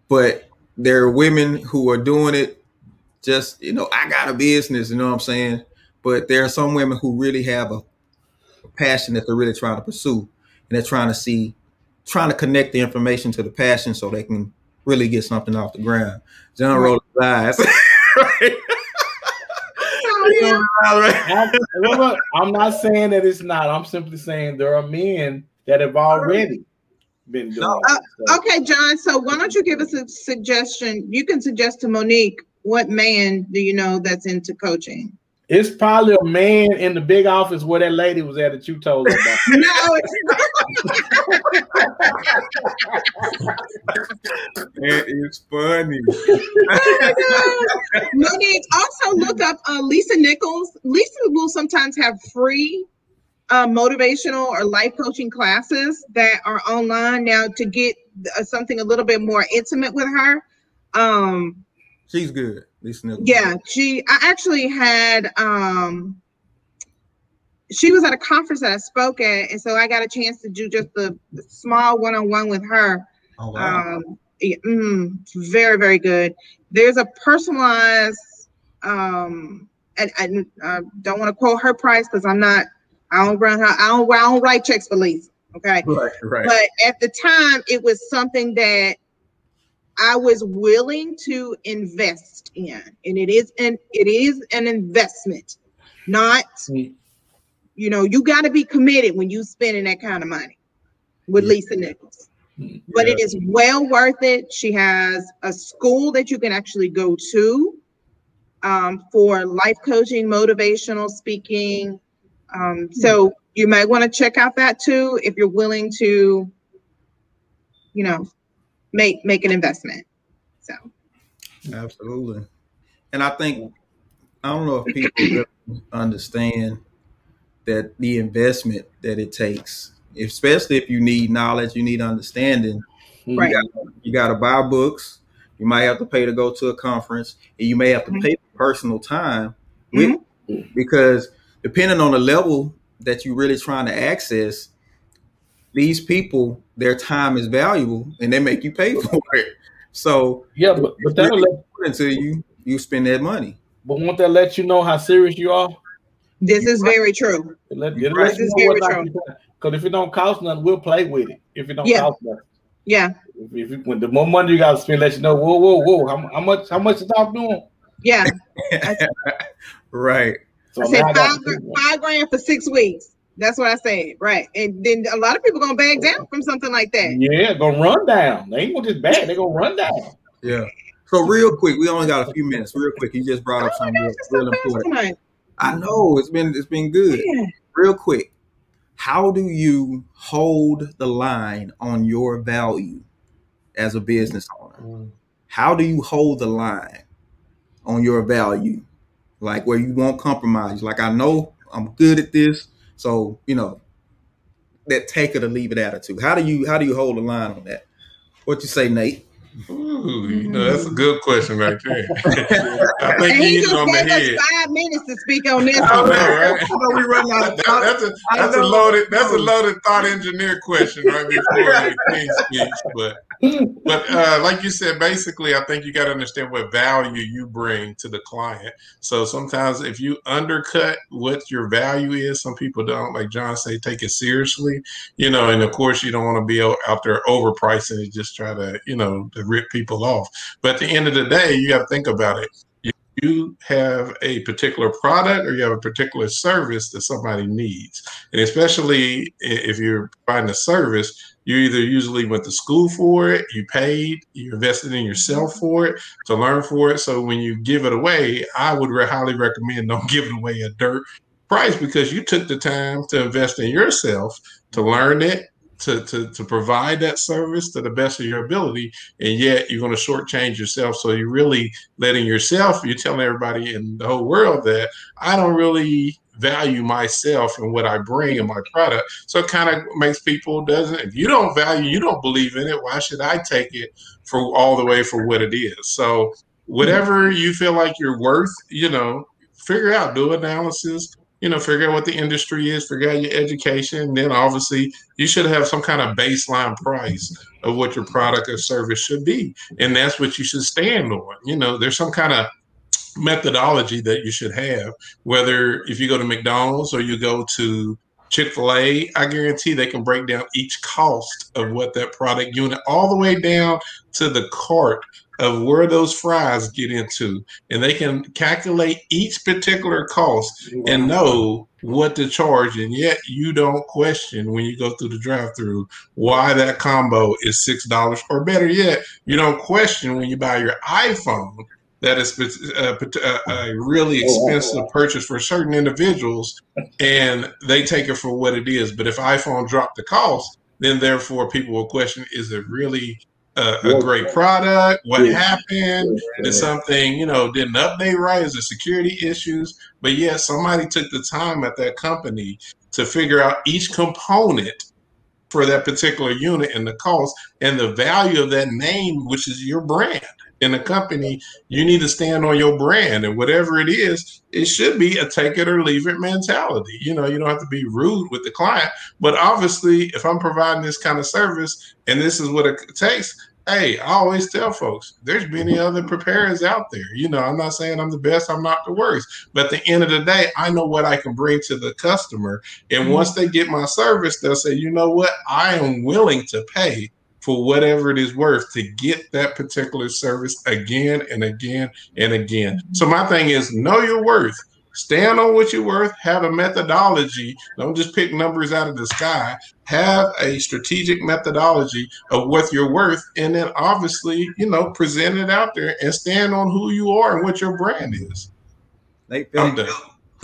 but there are women who are doing it just, you know, I got a business, you know what I'm saying? But there are some women who really have a passion that they're really trying to pursue, and they're trying to see, trying to connect the information to the passion so they can really get something off the ground. John rolled his eyes. Right. Yeah. I'm, look, I'm not saying that it's not. I'm simply saying there are men that have already been doing No, it. So, Okay, John. So why don't you give us a suggestion? You can suggest to Monique what man do you know that's into coaching? It's probably a man in the big office where that lady was at that you told her about. No, it's It is funny. Monique, also look up uh, Lisa Nichols. Lisa will sometimes have free uh, motivational or life coaching classes that are online now to get uh, something a little bit more intimate with her. Um, She's good. Lisa Nichols. yeah, she. I actually had. Um, she was at a conference that I spoke at, and so I got a chance to do just the the small one-on-one with her. Oh, wow. Um, yeah, mm, very, very good. There's a personalized, um, and I, I don't want to quote her price because I'm not, I don't run her, I don't, I don't write checks for Lisa. Okay. right, right. But at the time, it was something that I was willing to invest in, and it is an it is an investment, not Mm. you know you got to be committed when you spending that kind of money with Yeah. Lisa Nichols. But Yeah. it is well worth it. She has a school that you can actually go to um, for life coaching, motivational speaking. Um, so you might want to check out that too if you're willing to, you know, make make an investment. So Absolutely. And I think I don't know if people understand that the investment that it takes, especially if you need knowledge, you need understanding. Right. You got to buy books. You might have to pay to go to a conference, and you may have to mm-hmm. pay for personal time with mm-hmm. because depending on the level that you're really trying to access, these people their time is valuable, and they make you pay for it. So Yeah, but, but that'll let, until you you spend that money. but won't that let you know how serious you are? this is very true. Let, You're it'll right. let This is very not to do. Because if it don't cost nothing, we'll play with it. If it don't Yeah. cost nothing. Yeah, If, if you, when the more money you got to spend, let you know, whoa, whoa, whoa, how, how much, how much is off doing? yeah. Right. So I said now I five, got to gr- do five grand for six weeks. That's what I said. Right. And then a lot of people gonna back down from something like that. Yeah, gonna run down. They ain't gonna just bad. They gonna run down. Yeah. So real quick, we only got a few minutes. Real quick, you just brought up Oh something gosh, real, it's so real fast important. tonight. I know it's been it's been good. Yeah. Real quick, how do you hold the line on your value as a business owner? Mm. How do you hold the line on your value, like where you won't compromise? Like I know I'm good at this, so you know that take it or leave it attitude. How do you how do you hold the line on that? What you say, Nate? Ooh, you know, mm-hmm. that's a good question right there. I think And you he hit it just on the gave head. us five minutes to speak on this. I know, right? We run out of That- time. that's a I that's a know. loaded that's a loaded thought engineer question right before the king speaks. But but uh, like you said, basically, I think you got to understand what value you bring to the client. So sometimes if you undercut what your value is, some people don't. Like John say, take it seriously, you know. And of course, you don't want to be out there overpricing it, just try to you know to rip people off. But at the end of the day, you got to think about it you have a particular product or you have a particular service that somebody needs. And especially if you're providing a service, you either usually went to school for it, you paid, you invested in yourself mm-hmm. for it to learn for it. So when you give it away, I would highly recommend don't give it away a dirt price because you took the time to invest in yourself to mm-hmm. learn it, to, to, to provide that service to the best of your ability, and yet you're going to shortchange yourself. So you're really letting yourself, you're telling everybody in the whole world that I don't really value myself and what I bring in my product. So it kind of makes people doesn't if you don't value, you don't believe in it, why should I take it for all the way for what it is? So whatever mm-hmm. you feel like you're worth, you know, figure out, do analysis, you know, figure out what the industry is, figure out your education. Then obviously you should have some kind of baseline price of what your product or service should be. And that's what you should stand on. You know, there's some kind of methodology that you should have, whether if you go to McDonald's or you go to Chick fil A, I guarantee they can break down each cost of what that product unit, all the way down to the cart of where those fries get into. And they can calculate each particular cost and know what to charge. And yet you don't question when you go through the drive through why that combo is $6. Or better yet, you don't question when you buy your iPhone that is uh, a, a, uh, a, really oh, oh, expensive oh. purchase for certain individuals and they take it for what it is. But if iPhone dropped the cost, then therefore people will question is it really a, a great product? What happened? Did something, you know, didn't update right? Is there security issues? But yeah, somebody took the time at that company to figure out each component for that particular unit and the cost and the value of that name, which is your brand in a company, you need to stand on your brand and whatever it is, it should be a take it or leave it mentality. You know, you don't have to be rude with the client, but obviously, if I'm providing this kind of service and this is what it takes, hey, I always tell folks there's many other preparers out there. You know, I'm not saying I'm the best, I'm not the worst, but at the end of the day, I know what I can bring to the customer. And mm-hmm. once they get my service, they'll say, you know what, I am willing to pay for whatever it is worth to get that particular service again and again and again. Mm-hmm. So my thing is know your worth. Stand on what you're worth. Have a methodology. Don't just pick numbers out of the sky. Have a strategic methodology of what you're worth, and then obviously, you know, present it out there and stand on who you are and what your brand is. Nate felt,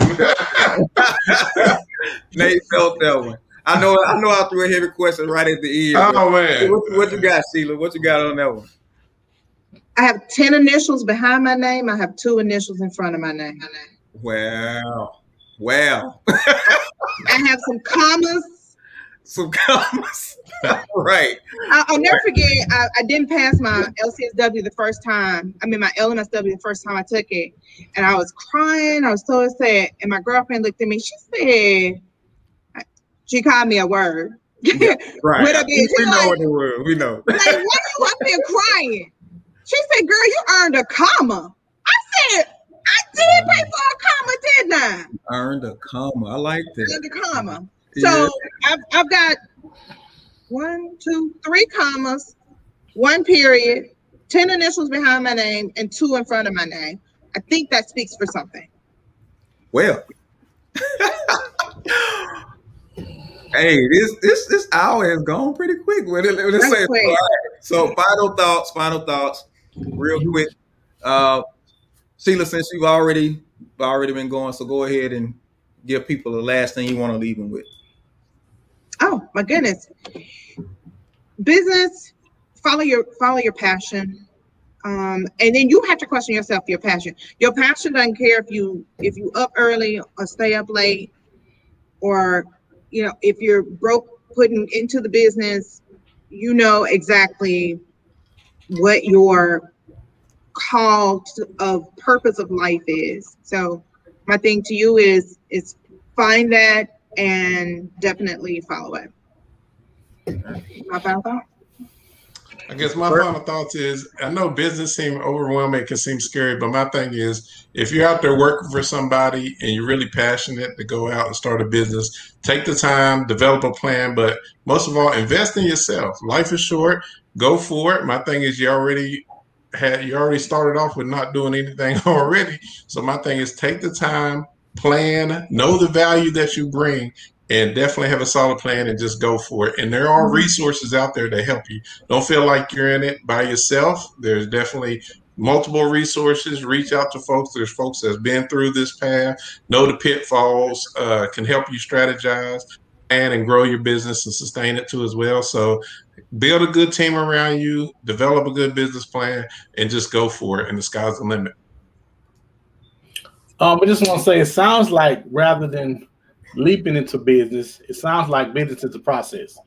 Nate felt that one. I know I know I threw a heavy question right at the end. Oh man. What, what, you got, Sheila? What you got on that one? I have 10 initials behind my name. I have two initials in front of my name. Wow. Wow. I have some commas. Some commas. right. I, will never forget, I, I, didn't pass my LCSW the first time. I mean, my LMSW the first time I took it. And I was crying. I was so sad. And my girlfriend looked at me. She said, she called me a word. Yeah, right. With a bitch. We know like, what the word. We know. Like, why are you up here crying? She said, "Girl, you earned a comma." I said, "I did pay for a comma, didn't I?" Earned a comma. I like that. Earned a comma. So I've, I've got one, two, three commas, one period, ten initials behind my name, and two in front of my name. I think that speaks for something. Well. Hey, this this this hour has gone pretty quick. When it, when it say, right. So final thoughts, final thoughts, real quick. Uh Sheila, since you've already already been going, so go ahead and give people the last thing you want to leave them with. Oh my goodness. Business, follow your follow your passion. Um, and then you have to question yourself your passion. Your passion doesn't care if you if you up early or stay up late or you know, if you're broke putting into the business, you know exactly what your call of purpose of life is. So my thing to you is is find that and definitely follow it. My final thought. I guess my final thoughts is I know business seem overwhelming, it can seem scary, but my thing is if you're out there working for somebody and you're really passionate to go out and start a business, take the time, develop a plan, but most of all, invest in yourself. Life is short, go for it. My thing is you already had you already started off with not doing anything already. So my thing is take the time, plan, know the value that you bring, and definitely have a solid plan and just go for it. And there are Mm-hmm. resources out there to help you. Don't feel like you're in it by yourself. There's definitely multiple resources. Reach out to folks. There's folks that's been through this path, know the pitfalls, uh, can help you strategize and and grow your business and sustain it too as well. So build a good team around you, develop a good business plan, and just go for it. And the sky's the limit. Um, I just want to say it sounds like rather than leaping into business, it sounds like business is a process.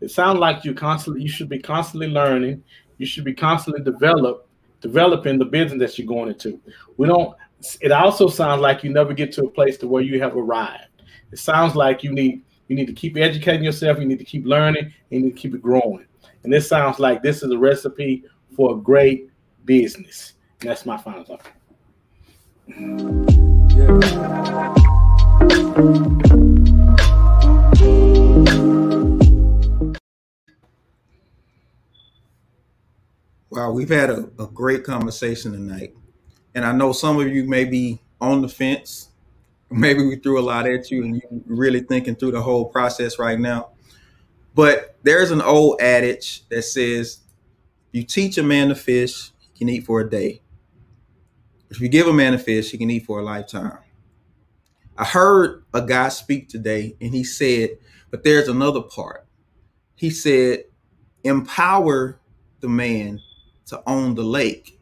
It sounds like you constantly you should be constantly learning, you should be constantly develop developing the business that you're going into. We don't it also sounds like you never get to a place to where you have arrived. It sounds like you need you need to keep educating yourself, you need to keep learning, and you need to keep it growing. And this sounds like this is a recipe for a great business. And that's my final thought. Wow, we've had a, a great conversation tonight. And I know some of you may be on the fence. Maybe we threw a lot at you and you're really thinking through the whole process right now. But there's an old adage that says, you teach a man to fish, he can eat for a day. If you give a man a fish, he can eat for a lifetime. I heard a guy speak today and he said, but there's another part. He said, empower the man to own the lake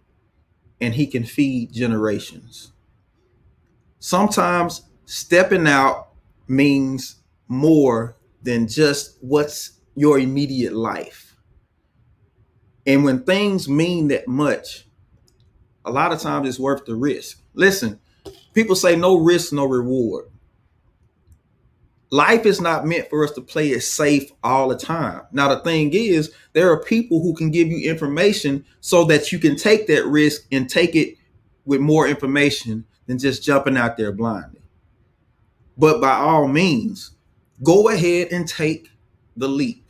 and he can feed generations. Sometimes stepping out means more than just what's your immediate life. And when things mean that much, a lot of times it's worth the risk. Listen, people say no risk, no reward. Life is not meant for us to play it safe all the time. Now, the thing is, there are people who can give you information so that you can take that risk and take it with more information than just jumping out there blindly. But by all means, go ahead and take the leap.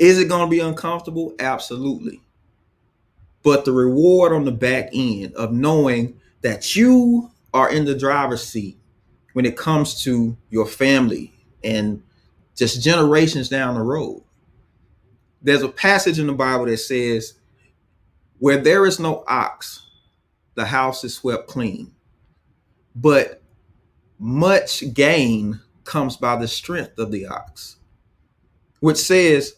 Is it going to be uncomfortable? Absolutely. But the reward on the back end of knowing that you are in the driver's seat when it comes to your family and just generations down the road. There's a passage in the Bible that says, Where there is no ox, the house is swept clean. But much gain comes by the strength of the ox, which says,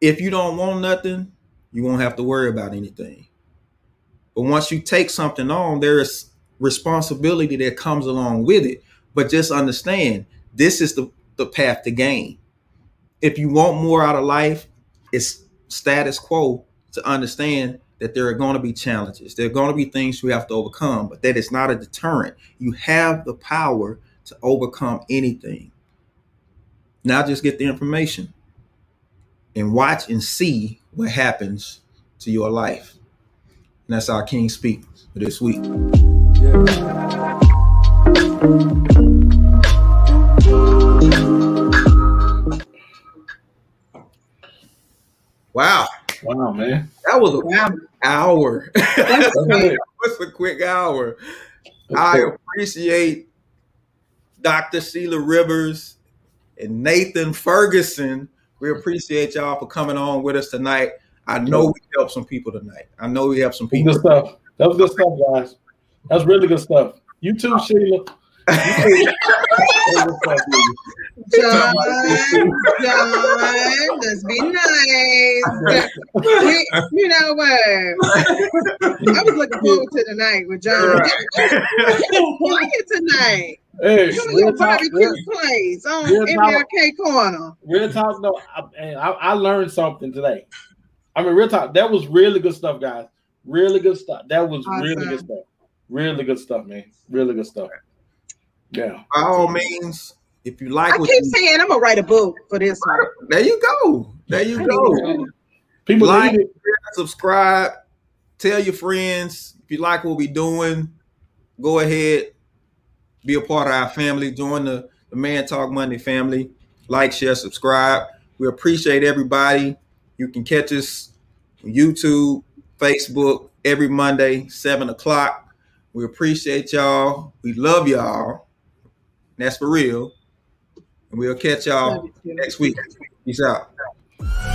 If you don't want nothing, you won't have to worry about anything. But once you take something on, there is responsibility that comes along with it. But just understand this is the, the path to gain. If you want more out of life, it's status quo to understand that there are going to be challenges. There are going to be things you have to overcome, but that is not a deterrent. You have the power to overcome anything. Now just get the information and watch and see what happens to your life. And that's our King Speak for this week. Wow, Wow, man. that was a Wow. hour. That's great. What's a quick hour? That's I cool. appreciate Dr. Sheila Rivers and Nathan Ferguson. We appreciate y'all for coming on with us tonight. I know we helped some people tonight. I know we helped some Good people. stuff. That was good stuff, guys. That's really good stuff. You too, oh. Sheila. You too. That was good stuff, Sheila. John, John, let's be nice. You, you know what? I was looking forward to tonight with John. Quiet tonight. Hey, Come real your talk, barbecue real, place on real. MLK Corner. real talk. No, I, I, I learned something today. I mean, real talk. That was really good stuff, guys. Really good stuff. That was really good stuff. Really good stuff, man. Really good stuff. Yeah. By all means, if you like I what keep you, saying I'm gonna write a book for this one. there you go. There you go. People Like, need it. subscribe, tell your friends. If you like what we're doing, go ahead, be a part of our family. Join the, the Man Talk Monday family. Like, share, subscribe. We appreciate everybody. You can catch us on YouTube, Facebook every Monday, 7 o'clock. We appreciate y'all. We love y'all. That's for real. And we'll catch y'all Love you too. next week. Peace out.